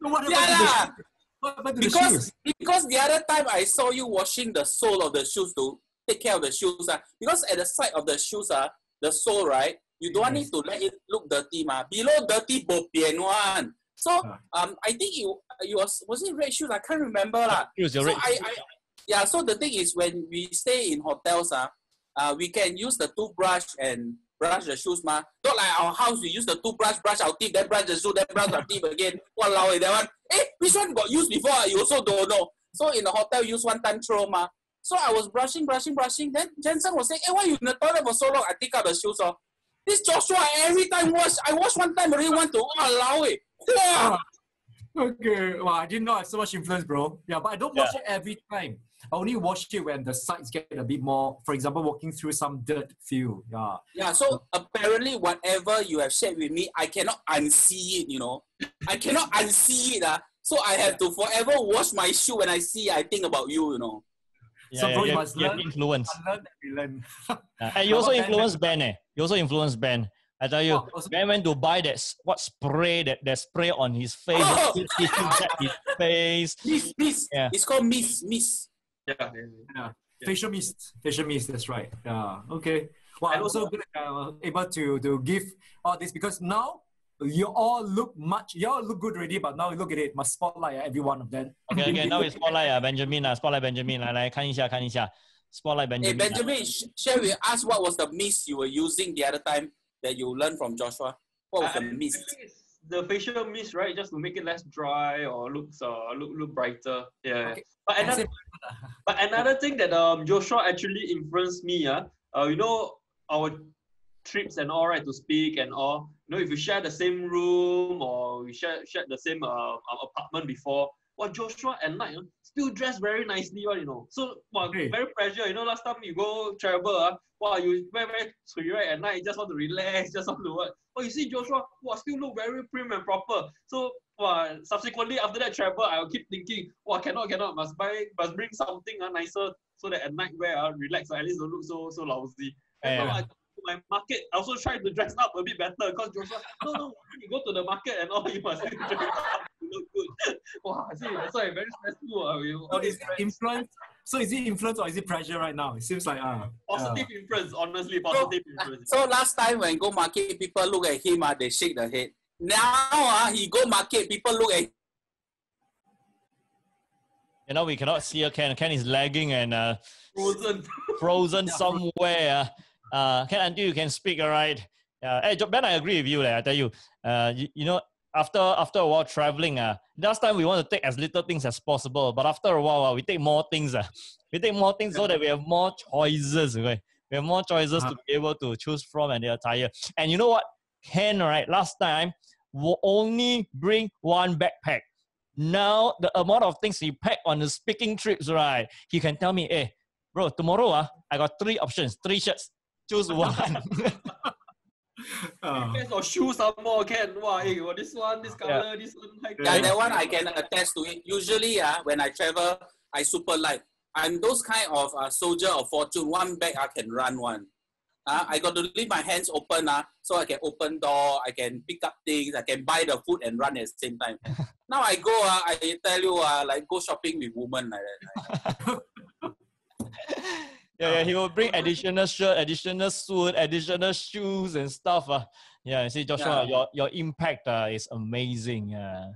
So what happened Yeah, to the What the because because the other time I saw you washing the sole of the shoes to take care of the shoes. Ah. Because at the side of the shoes, ah, the sole, right? You don't need to let it look dirty, ma. Below dirty, bo pian one. So Ah. um, I think you you was was it red shoes? I can't remember lah. Shoes, your So red I, I yeah. So the thing is, when we stay in hotels, ah, uh, we can use the toothbrush and brush the shoes, ma. Not like our house, we use the toothbrush, brush our teeth, then brush the shoe, then brush our teeth again. Walao, eh, that one. Eh, which one got used before? You also don't know. So in the hotel, use one time throw, ma. So I was brushing, brushing, brushing. Then Jensen was saying, "Hey, why you in the toilet for so long?" I take out the shoes, oh. This Joshua every time wash. I wash one time already want to allow it. Wow. Okay, well, I didn't know I have so much influence, bro. Yeah, but I don't wash it every time. I only wash it when the sides get a bit more, for example, walking through some dirt feel. Yeah. Yeah, so apparently whatever you have shared with me, I cannot unsee it, you know. I cannot unsee it. Uh, so I have to forever wash my shoe when I see I think about you, you know. So, yeah, bro, you yeah, must you have learn. influence. Unlearn and relearn. Yeah, And you also influence Ben, eh? You also influence Ben. I tell you, Oh, also- Ben went to buy that what spray that, that spray on his face, Oh! he disinfect his face. Miss, miss. Yeah. It's called miss, miss. Yeah. yeah, yeah. Facial mist. Facial mist, that's right. Yeah. Okay. Well, And I'm also good, uh, able to, to give all this because now you all look much, you all look good already, but now look at it, must spotlight uh, every one of them. Okay, okay, now it's spotlight uh, Benjamin uh, spotlight Benjamin 来来看一下看一下 spotlight Hey, Benjamin. uh. Benjamin, sh- share with us what was the miss you were using the other time that you learned from Joshua? What was I- the I miss? think it's The facial mist, right? Just to make it less dry or looks uh look look brighter. Yeah. Okay. But another but another thing that um Joshua actually influenced me, uh, uh you know our trips and all right to speak and all. You know, if you share the same room or we share share the same uh, apartment before, well Joshua at night uh, still dressed very nicely, one, you know. So wow, Hey. very pressure. You know, last time you go travel, uh, wow, you very very cui, right at night, you just want to relax, just want to what. Oh, you see Joshua, wow, still look very prim and proper. So wow, subsequently after that travel, I'll keep thinking, wow, I cannot, cannot, must buy, must bring something uh, nicer so that at night wear uh, relax, uh, at least don't look so so lousy. And Yeah. Now I go to my market, I also try to dress up a bit better because Joshua, no, no, you go to the market and all, you must dress up to look good. wow, see, that's why very stressful. Uh, with So is it influence? So is it influence or is it pressure right now? It seems like uh, positive influence, honestly, positive influence. So last time when go market, people look at him, uh, they shake their head. Now uh, he go market, people look at You know we cannot see uh, Ken. Ken is lagging and uh, Frozen. frozen somewhere. Uh, Ken, until you can speak, all right? Uh, hey, Ben, I agree with you. Like, I tell you, uh, you, you know, after after a while traveling, uh, last time we want to take as little things as possible, but after a while, uh, we take more things. Uh, we take more things so that we have more choices. Okay? We have more choices to Uh-huh. be able to choose from and the attire. And you know what? Ken, right? Last time will only bring one backpack. Now the amount of things he pack on the speaking trips, right? He can tell me, hey, bro, tomorrow uh, I got three options, three shirts. Choose one. uh, Pairs of shoes some more can. Wow, hey, well, this one, this color, this one. Like, Yeah, that one I can attest to it. Usually, uh, when I travel, I super light. I'm those kind of uh, soldier of fortune. One bag I can run one. Uh, I got to leave my hands open uh, so I can open door, I can pick up things, I can buy the food and run at the same time. now I go, uh, I tell you, uh, like go shopping with women like that. yeah, yeah, he will bring additional shirt, additional suit, additional shoes and stuff. Uh. Yeah, see, Joshua, Yeah. your, your impact uh, is amazing. Uh.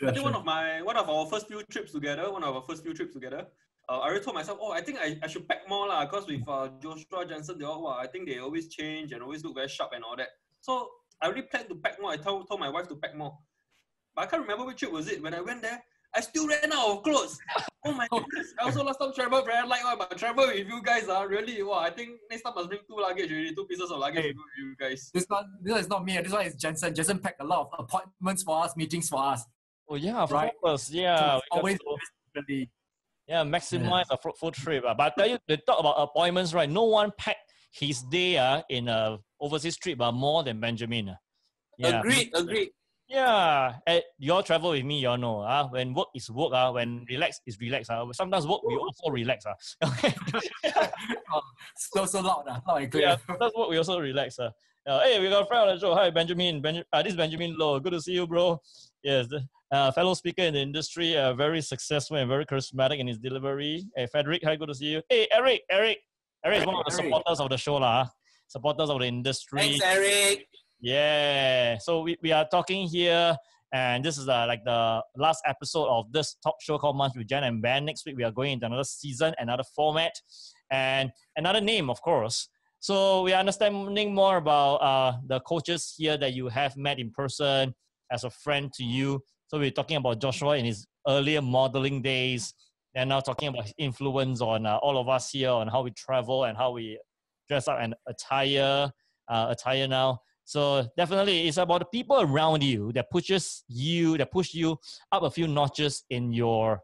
Sure, I think one of my one of our first few trips together, one of our first few trips together, uh, I already told myself, oh, I think I, I should pack more lah, because with uh, Joshua Jensen, they all, wow, I think they always change and always look very sharp and all that. So I already planned to pack more. I told, told my wife to pack more. But I can't remember which trip was it. When I went there, I still ran out of clothes. Oh my goodness. I also last time travel very light one, but travel with you guys are really, wow, I think next time must bring two luggage already, two pieces of luggage Hey. with you guys. This one, this one is not me. This one is Jensen. Jensen packed a lot of appointments for us, meetings for us. Oh yeah, of Right. course. Yeah, So we it's got always to- really yeah, maximize a fruitful trip. ah. But I tell you, they talk about appointments, right? No one packed his day uh, in a overseas trip, but more than Benjamin. ah. Yeah. Agreed, agreed. Yeah, eh, you all travel with me, you all know. Uh, when work is work, uh, when relax is relax. Uh. Sometimes work, we also relax. Uh. Okay. so so loud, uh, loud and clear. yeah, sometimes work, we also relax. Uh. Uh, hey, we got a friend on the show. Hi, Benjamin. Benj- uh, this is Benjamin Low. Good to see you, bro. Yes, the, uh, fellow speaker in the industry, uh, very successful and very charismatic in his delivery. Hey, Frederick, hi, good to see you. Hey, Eric, Eric. Eric is one of the supporters of the show, lah. supporters of the industry. Thanks, Eric. Yeah. So we, we are talking here, and this is like the last episode of this talk show called Munch with Jen and Ben. Next week we are going into another season, another format, and another name, of course. So we are understanding more about uh, the coaches here that you have met in person as a friend to you. So we're talking about Joshua in his earlier modeling days, and now talking about his influence on uh, all of us here on how we travel and how we dress up and attire, uh, attire now. So definitely, it's about the people around you that pushes you, that push you up a few notches in your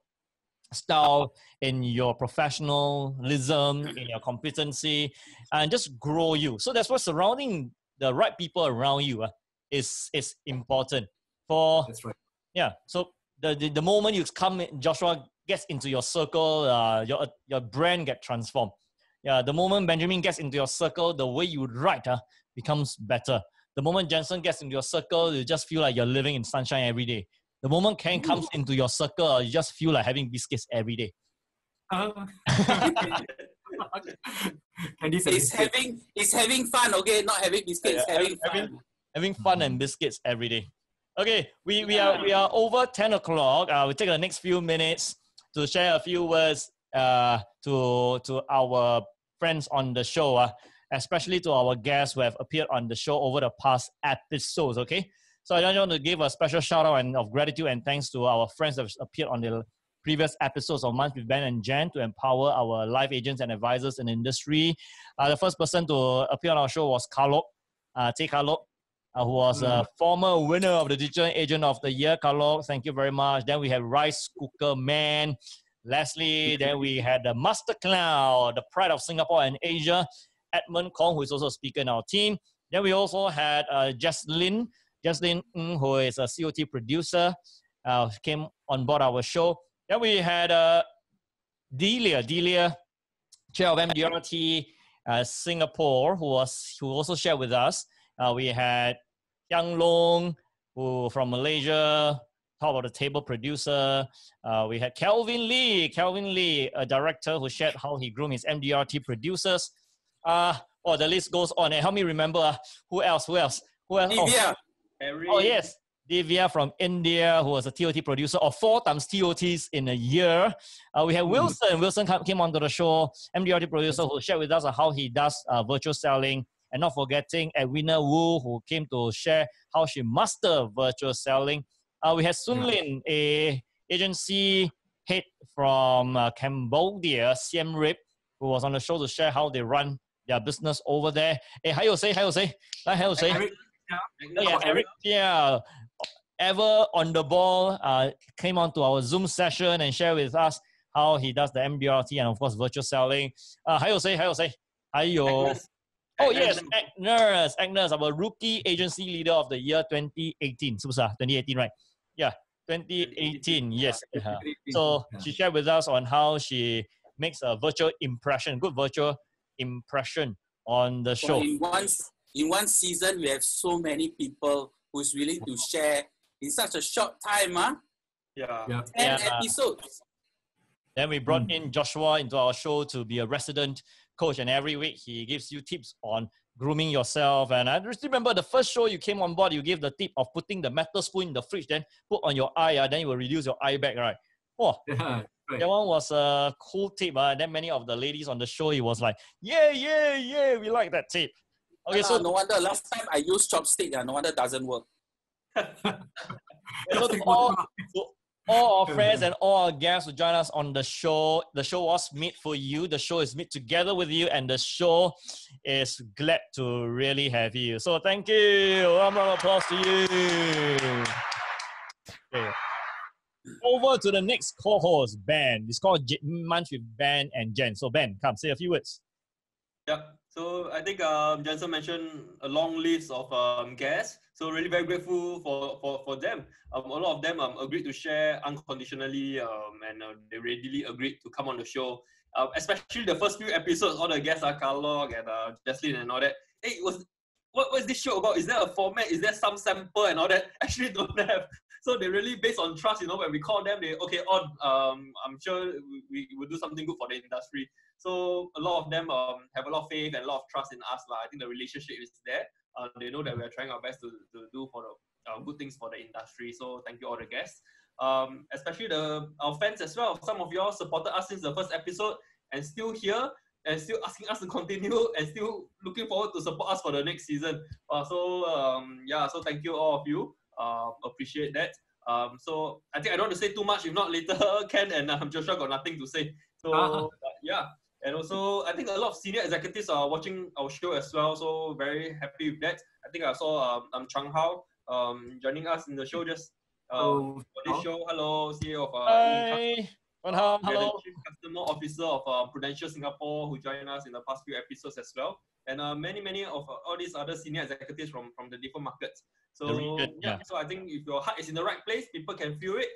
style, in your professionalism, in your competency, and just grow you. So that's why surrounding the right people around you uh, is is important. For That's right. yeah, so the, the the moment you come, Joshua gets into your circle, uh, your your brand get transformed. Yeah, the moment Benjamin gets into your circle, the way you write uh, becomes better. The moment Jensen gets into your circle, you just feel like you're living in sunshine every day. The moment Ken comes into your circle, you just feel like having biscuits every day. Uh, Candice and It's biscuits. having it's having fun, okay? Not having biscuits, Yeah, having having- fun. having fun and biscuits every day. Okay, we, we are we are over 10 o'clock. Uh, we take the next few minutes to share a few words uh, to to our friends on the show, uh, especially to our guests who have appeared on the show over the past episodes. Okay, so I just want to give a special shout out and of gratitude and thanks to our friends that have appeared on the previous episodes of Munch with Ben and Jen to empower our life agents and advisors in the industry. Uh, the first person to appear on our show was Carlo, uh, Tay Carlo, uh, who was a former winner of the Digital Agent of the Year. Carlo, thank you very much. Then we have Rice Cooker Man, Leslie. then we had the Master Cloud, the pride of Singapore and Asia, Edmund Kong, who is also a speaker in our team. Then we also had uh, Jaslyn, Jaslyn Ng, who is a COT producer, uh, came on board our show. Then we had uh, Delia, Delia, chair of MDRT uh, Singapore, who was who also shared with us. Uh, we had Yang Long, who from Malaysia, top of the table producer. Uh, we had Kelvin Lee, Kelvin Lee, a director who shared how he groomed his MDRT producers. Uh, oh, the list goes on. And help me remember uh, who else? Who else? Who else? Oh, Divya, Harry, Oh yes, Divya from India, who was a TOT producer of four times TOTs in a year. Uh, we have Wilson. Wilson came onto the show, MDRT producer, who shared with us uh, how he does uh, virtual selling. And not forgetting Edwina Wu, who came to share how she mastered virtual selling. Uh, we had Sun Lin, a agency head from uh, Cambodia, Siem Reap, who was on the show to share how they run their business over there. Hey, 还有谁？还有谁？来，还有谁？Eric, yeah, Eric, yeah. Ever on the ball, uh, came onto our Zoom session and shared with us how he does the MDRT and of course virtual selling. Uh, 还有谁？还有谁？还有 Agnes. Oh Agnes. yes, Agnes, Agnes, our rookie agency leader of the year 2018, right? Yeah, 2018. Yes. Uh-huh. So she shared with us on how she makes a virtual impression, good virtual impression on the so show. in one in one season we have so many people who's willing to share in such a short time, huh? Yeah. Yeah. 10 Yeah. episodes. Then we brought in Joshua into our show to be a resident coach, and every week he gives you tips on grooming yourself. And I just remember the first show you came on board, you gave the tip of putting the metal spoon in the fridge, then put on your eye, uh, then you will reduce your eye back, right? Oh, Yeah, right. That one was a cool tip. Uh, and then many of the ladies on the show, it was like, yeah, yeah, yeah, we like that tip. Okay, Ah, so, no wonder last time I used chopstick. Uh, no wonder doesn't work. so to all, to all our friends and all our guests who join us on the show, the show was made for you. The show is made together with you, and the show is glad to really have you. So thank you. One round of applause to you. Okay. Over to the next co-host, Ben. It's called J- Munch with Ben and Jen. So Ben, come say a few words. Yeah. So I think um, Jensen mentioned a long list of um, guests. So really very grateful for, for, for them. Um, a lot of them um, agreed to share unconditionally um, and uh, they readily agreed to come on the show. Uh, especially the first few episodes, all the guests are Carlo and uh, Jaslyn and all that. Hey, was what was this show about? Is there a format? Is there some sample and all that? Actually, don't have. So they really based on trust. You know, when we call them, they okay on. Um, I'm sure we, will do something good for the industry. So a lot of them um, have a lot of faith and a lot of trust in us. Lah. I think the relationship is there. Uh, they know that we are trying our best to, to do for the uh, good things for the industry. So thank you all the guests, um, especially the our fans as well. Some of y'all supported us since the first episode and still here and still asking us to continue and still looking forward to support us for the next season. Uh, so um, yeah, so thank you all of you. Uh, appreciate that. Um, so I think I don't want to say too much. If not, later Ken and um, Joshua got nothing to say. So Uh-huh. uh, yeah, and also I think a lot of senior executives are watching our show as well. So very happy with that. I think I saw um, um Chuan Hao um joining us in the show just uh, Oh, for this show. Hello, CEO of uh, Hi. Wan Hao, We the hello. Chief Customer Officer of uh, Prudential Singapore, who joined us in the past few episodes as well, and uh, many many of uh, all these other senior executives from from the different markets. So region, yeah, yeah. so I think if your heart is in the right place, people can feel it,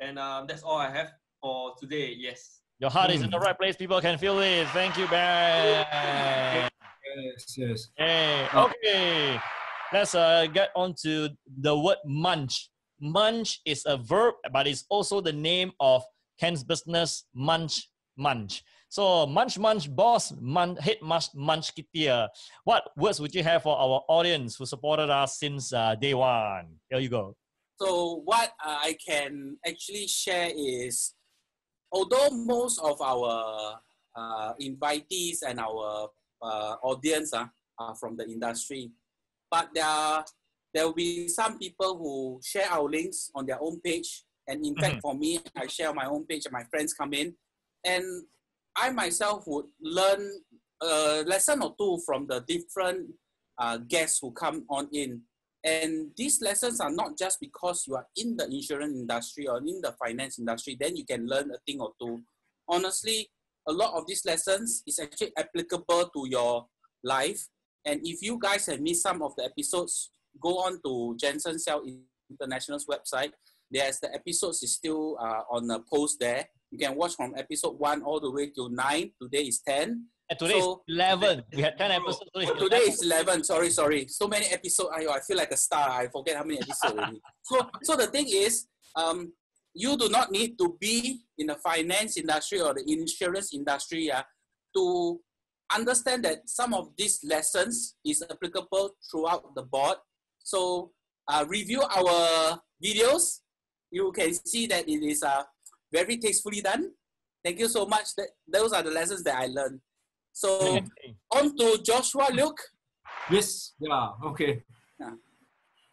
and um, that's all I have for today. Yes. Your heart is in the Hmm. right place. People can feel it. Thank you, Ben. Yes, yes. Hey, Oh. okay. Let's uh, get on to the word munch. Munch is a verb, but it's also the name of Ken's business, Munch Munch. So, Munch Munch Boss, mun, Head Munch Munch Kitia. What words would you have for our audience who supported us since uh, day one? Here you go. So what uh, I can actually share is, although most of our uh, invitees and our uh, audience uh, are from the industry, but there are, there will be some people who share our links on their own page. And in fact, for me, I share my own page and my friends come in. And I myself would learn a lesson or two from the different uh, guests who come on in. And these lessons are not just because you are in the insurance industry or in the finance industry, then you can learn a thing or two. Honestly, a lot of these lessons is actually applicable to your life. And if you guys have missed some of the episodes, go on to Jensen Cell International's website. There's the episodes is still uh, on a post there. You can watch from episode one all the way to nine. Today is 10. And today So- is 11. We had 10 episodes. Today, Oh, today is 11 sorry sorry so many episodes I, I feel like a star i forget how many episodes already so so the thing is um you do not need to be in the finance industry or the insurance industry yeah, to understand that some of these lessons is applicable throughout the board so uh, review our videos you can see that it is uh, very tastefully done thank you so much that, those are the lessons that i learned so on to Joshua Luke. Yes, yeah, okay. Yeah.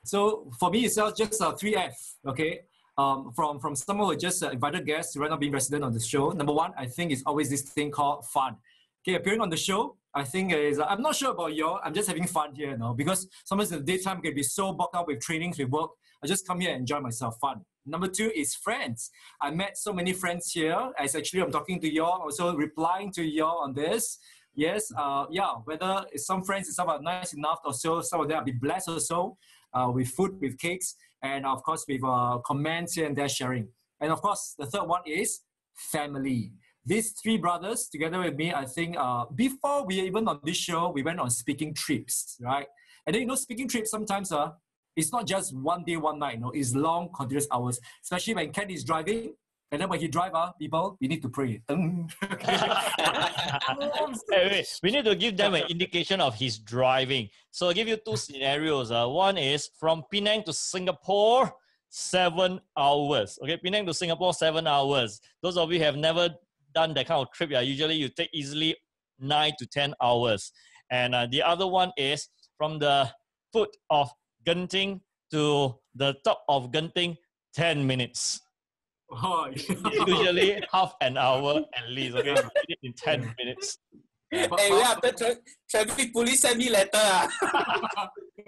So for me, it's just just a three F. Okay, um, from from someone who just uh, invited guests right now being resident on the show. Number one, I think is always this thing called fun. Okay, appearing on the show, I think is uh, I'm not sure about y'all. I'm just having fun here, you know, because sometimes in the daytime can be so bogged up with trainings, with work. I just come here and enjoy myself, fun. Number two is friends. I met so many friends here. As actually I'm talking to y'all, also replying to y'all on this. Yes, uh, yeah. Whether some friends, some are nice enough or so, some of them have been blessed or so, uh, with food, with cakes, and of course with uh, comments and there sharing. And of course, the third one is family. These three brothers, together with me, I think uh, before we even on this show, we went on speaking trips, right? And then you know, speaking trips sometimes uh, it's not just one day, one night. No, it's long, continuous hours. Especially when Ken is driving, And then when he drive, ah, people, we need to pray. Hey, wait, we need to give them an indication of his driving. So I'll give you two scenarios. Uh, one is from Penang to Singapore, seven hours. Okay, Penang to Singapore, seven hours. Those of you who have never done that kind of trip, yeah, usually you take easily nine to ten hours. And uh, the other one is from the foot of Genting to the top of Genting, 10 minutes. Oh, Usually half an hour at least. Okay, we did it in 10 minutes. hey, wait, after tra- traffic police send me letter. ah.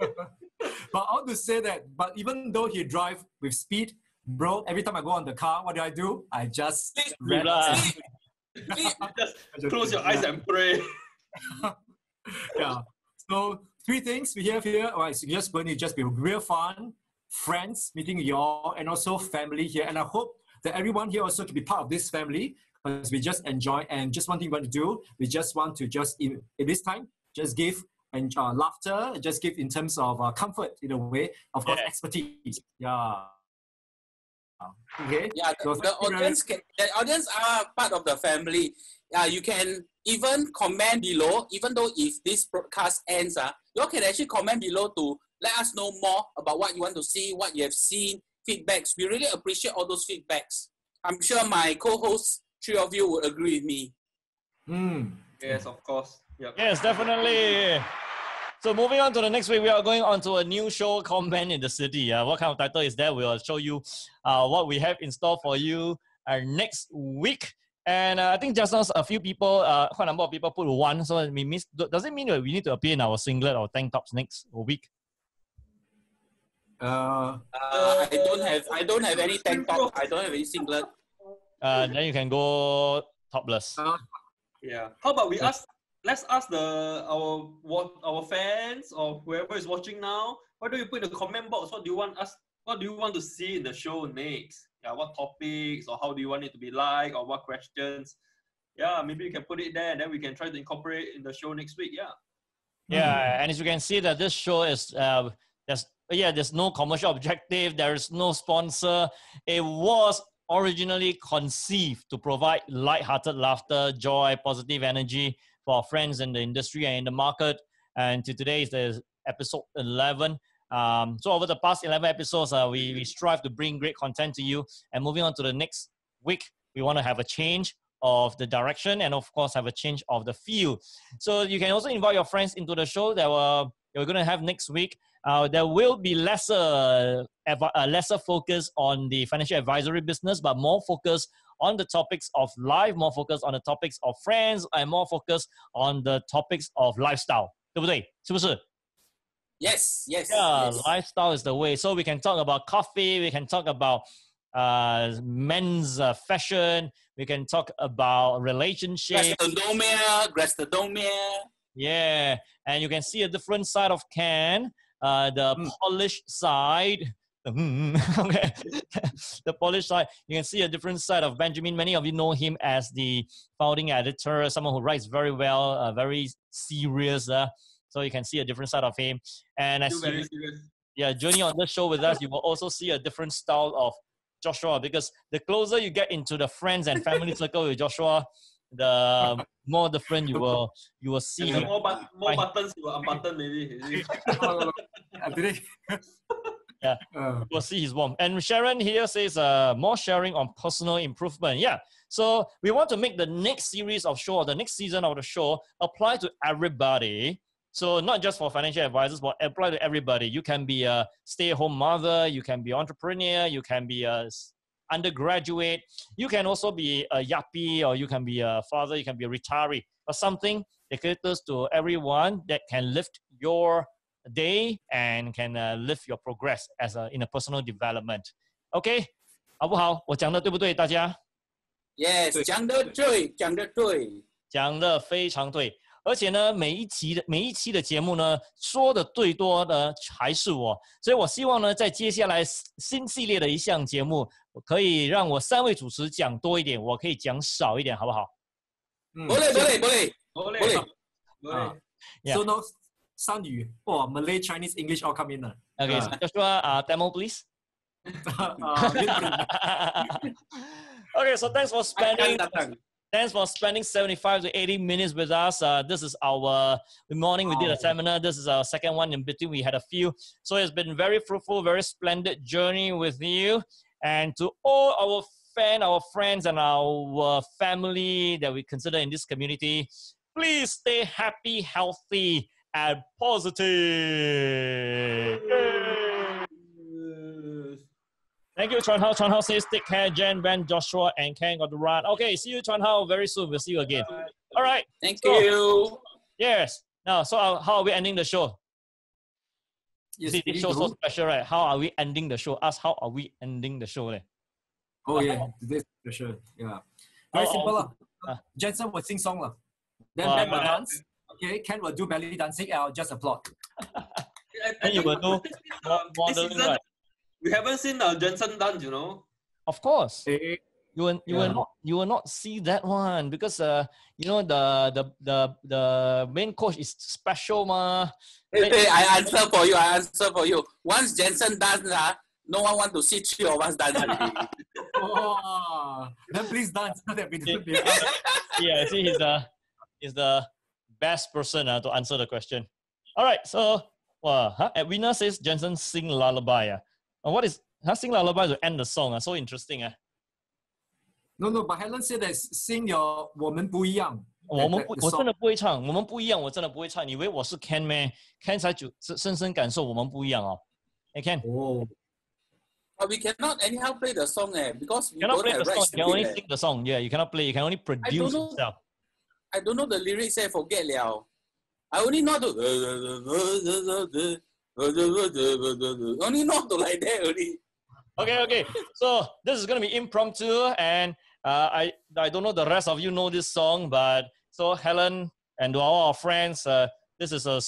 but I want to say that, but even though he drive with speed, bro, every time I go on the car, what do I do? I just Sleep lah. Please, Just close your eyes and pray. yeah. So three things we have here. All right, so just going to just be real fun, friends meeting you all, and also family here. And I hope that everyone here also can be part of this family because we just enjoy and just one thing we want to do. We just want to just in, in this time just give and uh, laughter, just give in terms of uh, comfort in a way, of course, Yeah. expertise. Yeah. Okay. yeah, So the, the you very- audience can, the audience are part of the family. Yeah, you can even comment below, even though if this broadcast ends, uh, you all can actually comment below to let us know more about what you want to see, what you have seen, feedbacks. We really appreciate all those feedbacks. I'm sure my co-hosts, three of you, would agree with me. Mm. Yes, of course. Yep. Yes, definitely. So moving on to the next week, we are going on to a new show called Man in the City. Uh, what kind of title is that? We'll show you uh, what we have in store for you uh, next week. And uh, I think just now a few people, uh, quite a number of people put one. So we miss, does it mean that we need to appear in our singlet or tank tops next week? Uh, Uh, I don't have I don't have any tank top. I don't have any singlet. Uh, then you can go topless. uh, Yeah. How about we ask? Let's ask the our what our fans or whoever is watching now. Why don't you put in the comment box? What do you want us? What do you want to see in the show next? Yeah. What topics or how do you want it to be like or what questions? Yeah. Maybe you can put it there, and then we can try to incorporate in the show next week. Yeah. Yeah, and as you can see that this show is uh, there's yeah there's no commercial objective, there is no sponsor. It was originally conceived to provide light-hearted laughter, joy, positive energy for our friends in the industry and in the market. And to today is the episode 11. Um, so over the past 11 episodes, uh, we, we strive to bring great content to you. And moving on to the next week, we want to have a change of the direction and of course have a change of the feel. So you can also invite your friends into the show that we're, we're going to have next week. Uh, there will be lesser, advi- uh, lesser focus on the financial advisory business, but more focus on the topics of life, more focus on the topics of friends, and more focus on the topics of lifestyle. 对不对？是不是？ Yes, yes. Yeah, yes. lifestyle is the way. So we can talk about coffee. We can talk about uh, men's uh, fashion. We can talk about relationships. Grastodomia, grastodomia. Yeah, and you can see a different side of Ken. Uh, the Mm. polished side. Okay, the Polish side. You can see a different side of Benjamin. Many of you know him as the founding editor, someone who writes very well, uh, very serious. Uh, so you can see a different side of him. And as Still you, yeah, journey on the show with us, you will also see a different style of Joshua because the closer you get into the friends and family circle with Joshua, the more different you will you will see. And more, but, more Fine. buttons you will unbutton maybe. is it? today. Yeah. Uh, We'll see his warm. And Sharon here says uh, more sharing on personal improvement. Yeah. So we want to make the next series of show, the next season of the show, apply to everybody. So not just for financial advisors, but apply to everybody. You can be a stay-at-home mother, you can be entrepreneur, you can be a s- undergraduate, you can also be a yappy, or you can be a father, you can be a retiree, or something that caters to everyone that can lift your day and can uh, lift your progress as a in a personal development. OK，好不好？我讲的对不对？大家 Yes, 讲得对，讲得对。讲的非常对。 而且呢，每一期的每一期的节目呢，说的最多的还是我，所以我希望呢，在接下来新系列的一项节目，我可以让我三位主持讲多一点，我可以讲少一点，好不好？mm. Boleh, boleh, boleh. Boleh. Boleh. Boleh. Yeah. So now, 三语, oh, Malay, Chinese, English all come in. Uh. Okay, so Joshua, uh, Tamil, please. uh, Okay, so thanks for spending. Thanks for spending 75 to 80 minutes with us. Uh, this is our morning we did a seminar. This is our second one. In between, we had a few. So it's been very fruitful, very splendid journey with you. And to all our fan, our friends, and our family that we consider in this community, please stay happy, healthy, and positive. Thank you, Chuan Hao. Chuan Hao says, take care, Jen, Ben, Joshua, and Ken got to run. Okay, see you, Chuan Hao, very soon. We'll see you again. All right. Thank So- you. Yes. Now, so uh, how are we ending the show? Yes, See, this show so special, right? How are we ending the show? Ask how are we ending the show? leh? Oh yeah, today's special. Yeah. Very Oh, simple lah. Ah. Jensen will sing song lah. Then Ah, Ben will dance. Okay, Ken will do belly dancing. and I'll just applaud. Then you will do modeling, right? We haven't seen uh, Jensen dance, you know. Of course. Eh, You will, you will not you will not see that one because uh you know the the the the main coach is special ma. Hey, hey, I answer for you. I answer for you. Once Jensen dance, ah, no one want to see three of us dance. Oh, then please dance so that we be yeah, I see he's the he's the best person uh, to answer the question. All right, so wow, huh? Edwina says Jensen sing lullaby. Uh. Uh, what is huh, sing lullaby to end the song? Uh, so interesting. Uh. No, no, but Helen said that sing your 我们不一样。我们 that- 不 that，我 song. 真的不会唱，我们不一样，我真的不会唱。你以为我是 Ken 咩？Ken 才就深深深感受我们不一样哦。哎，Ken Oh, but we cannot anyhow play the song eh, because we cannot don't play have the song. rights You to can only it. eh. sing the song. Yeah, you cannot play. You can only produce know. yourself. I don't know the lyrics. I forget liao. I only know to only know to like that only. Okay, okay. So this is gonna be impromptu, and uh, I I don't know the rest of you know this song, but so Helen and to all our friends, uh, this is a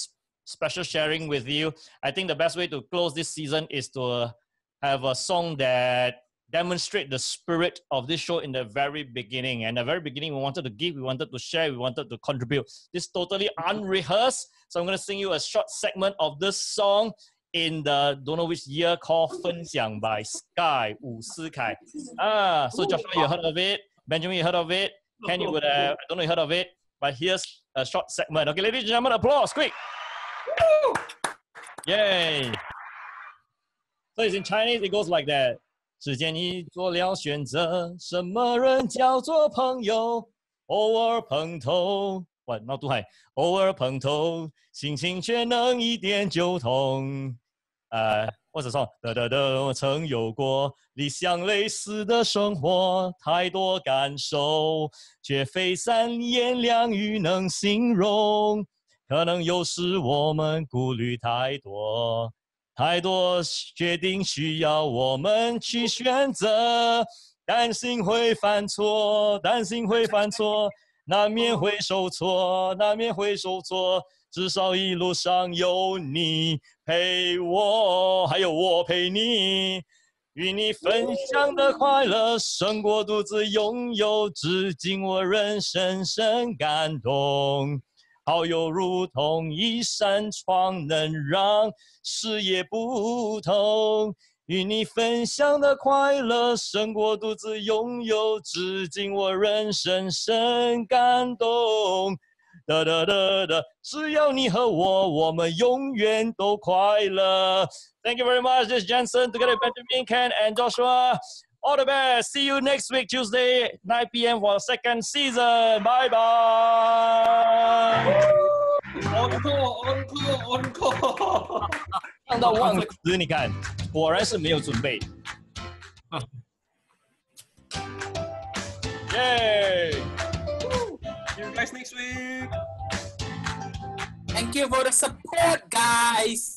special sharing with you. I think the best way to close this season is to have a song that demonstrate the spirit of this show in the very beginning. And the very beginning, we wanted to give, we wanted to share, we wanted to contribute. This totally unrehearsed. So I'm going to sing you a short segment of this song in the don't know which year called Fen Xiang by Sky Wu Sikai. Ah, so Joshua, you heard of it. Benjamin, you heard of it. Ken, you would have, I don't know, you heard of it. But here's a short segment. Okay, ladies and gentlemen, applause, quick. Woo! Yay. So it's in Chinese, it goes like that. 时间你做了选择，什么人叫做朋友？偶尔碰头，哇，闹杜海，偶尔碰头，心情却能一点就通。呃，或者说，得得得，我曾有过理想类似的生活，太多感受，却非三言两语能形容。可能有时我们顾虑太多，太多决定需要我们去选择，担心会犯错，担心会犯错，难免会受挫，难免会受挫。至少一路上有你陪我，还有我陪你，与你分享的快乐胜过独自拥有。至今我仍深深感动。好友如同一扇窗，能让视野不同。与你分享的快乐胜过独自拥有，至今我仍深深感动。哒哒哒哒，只要你和我，我们永远都快乐。Thank you very much. This is Jensen together with Benjamin, Ken, and Joshua. All the best. See you next week, Tuesday, 9 p.m. for the second season. Bye bye. Encore, encore, encore. 唱到忘词，你看，果然是没有准备。耶！ See you guys next week. Thank you for the support, guys.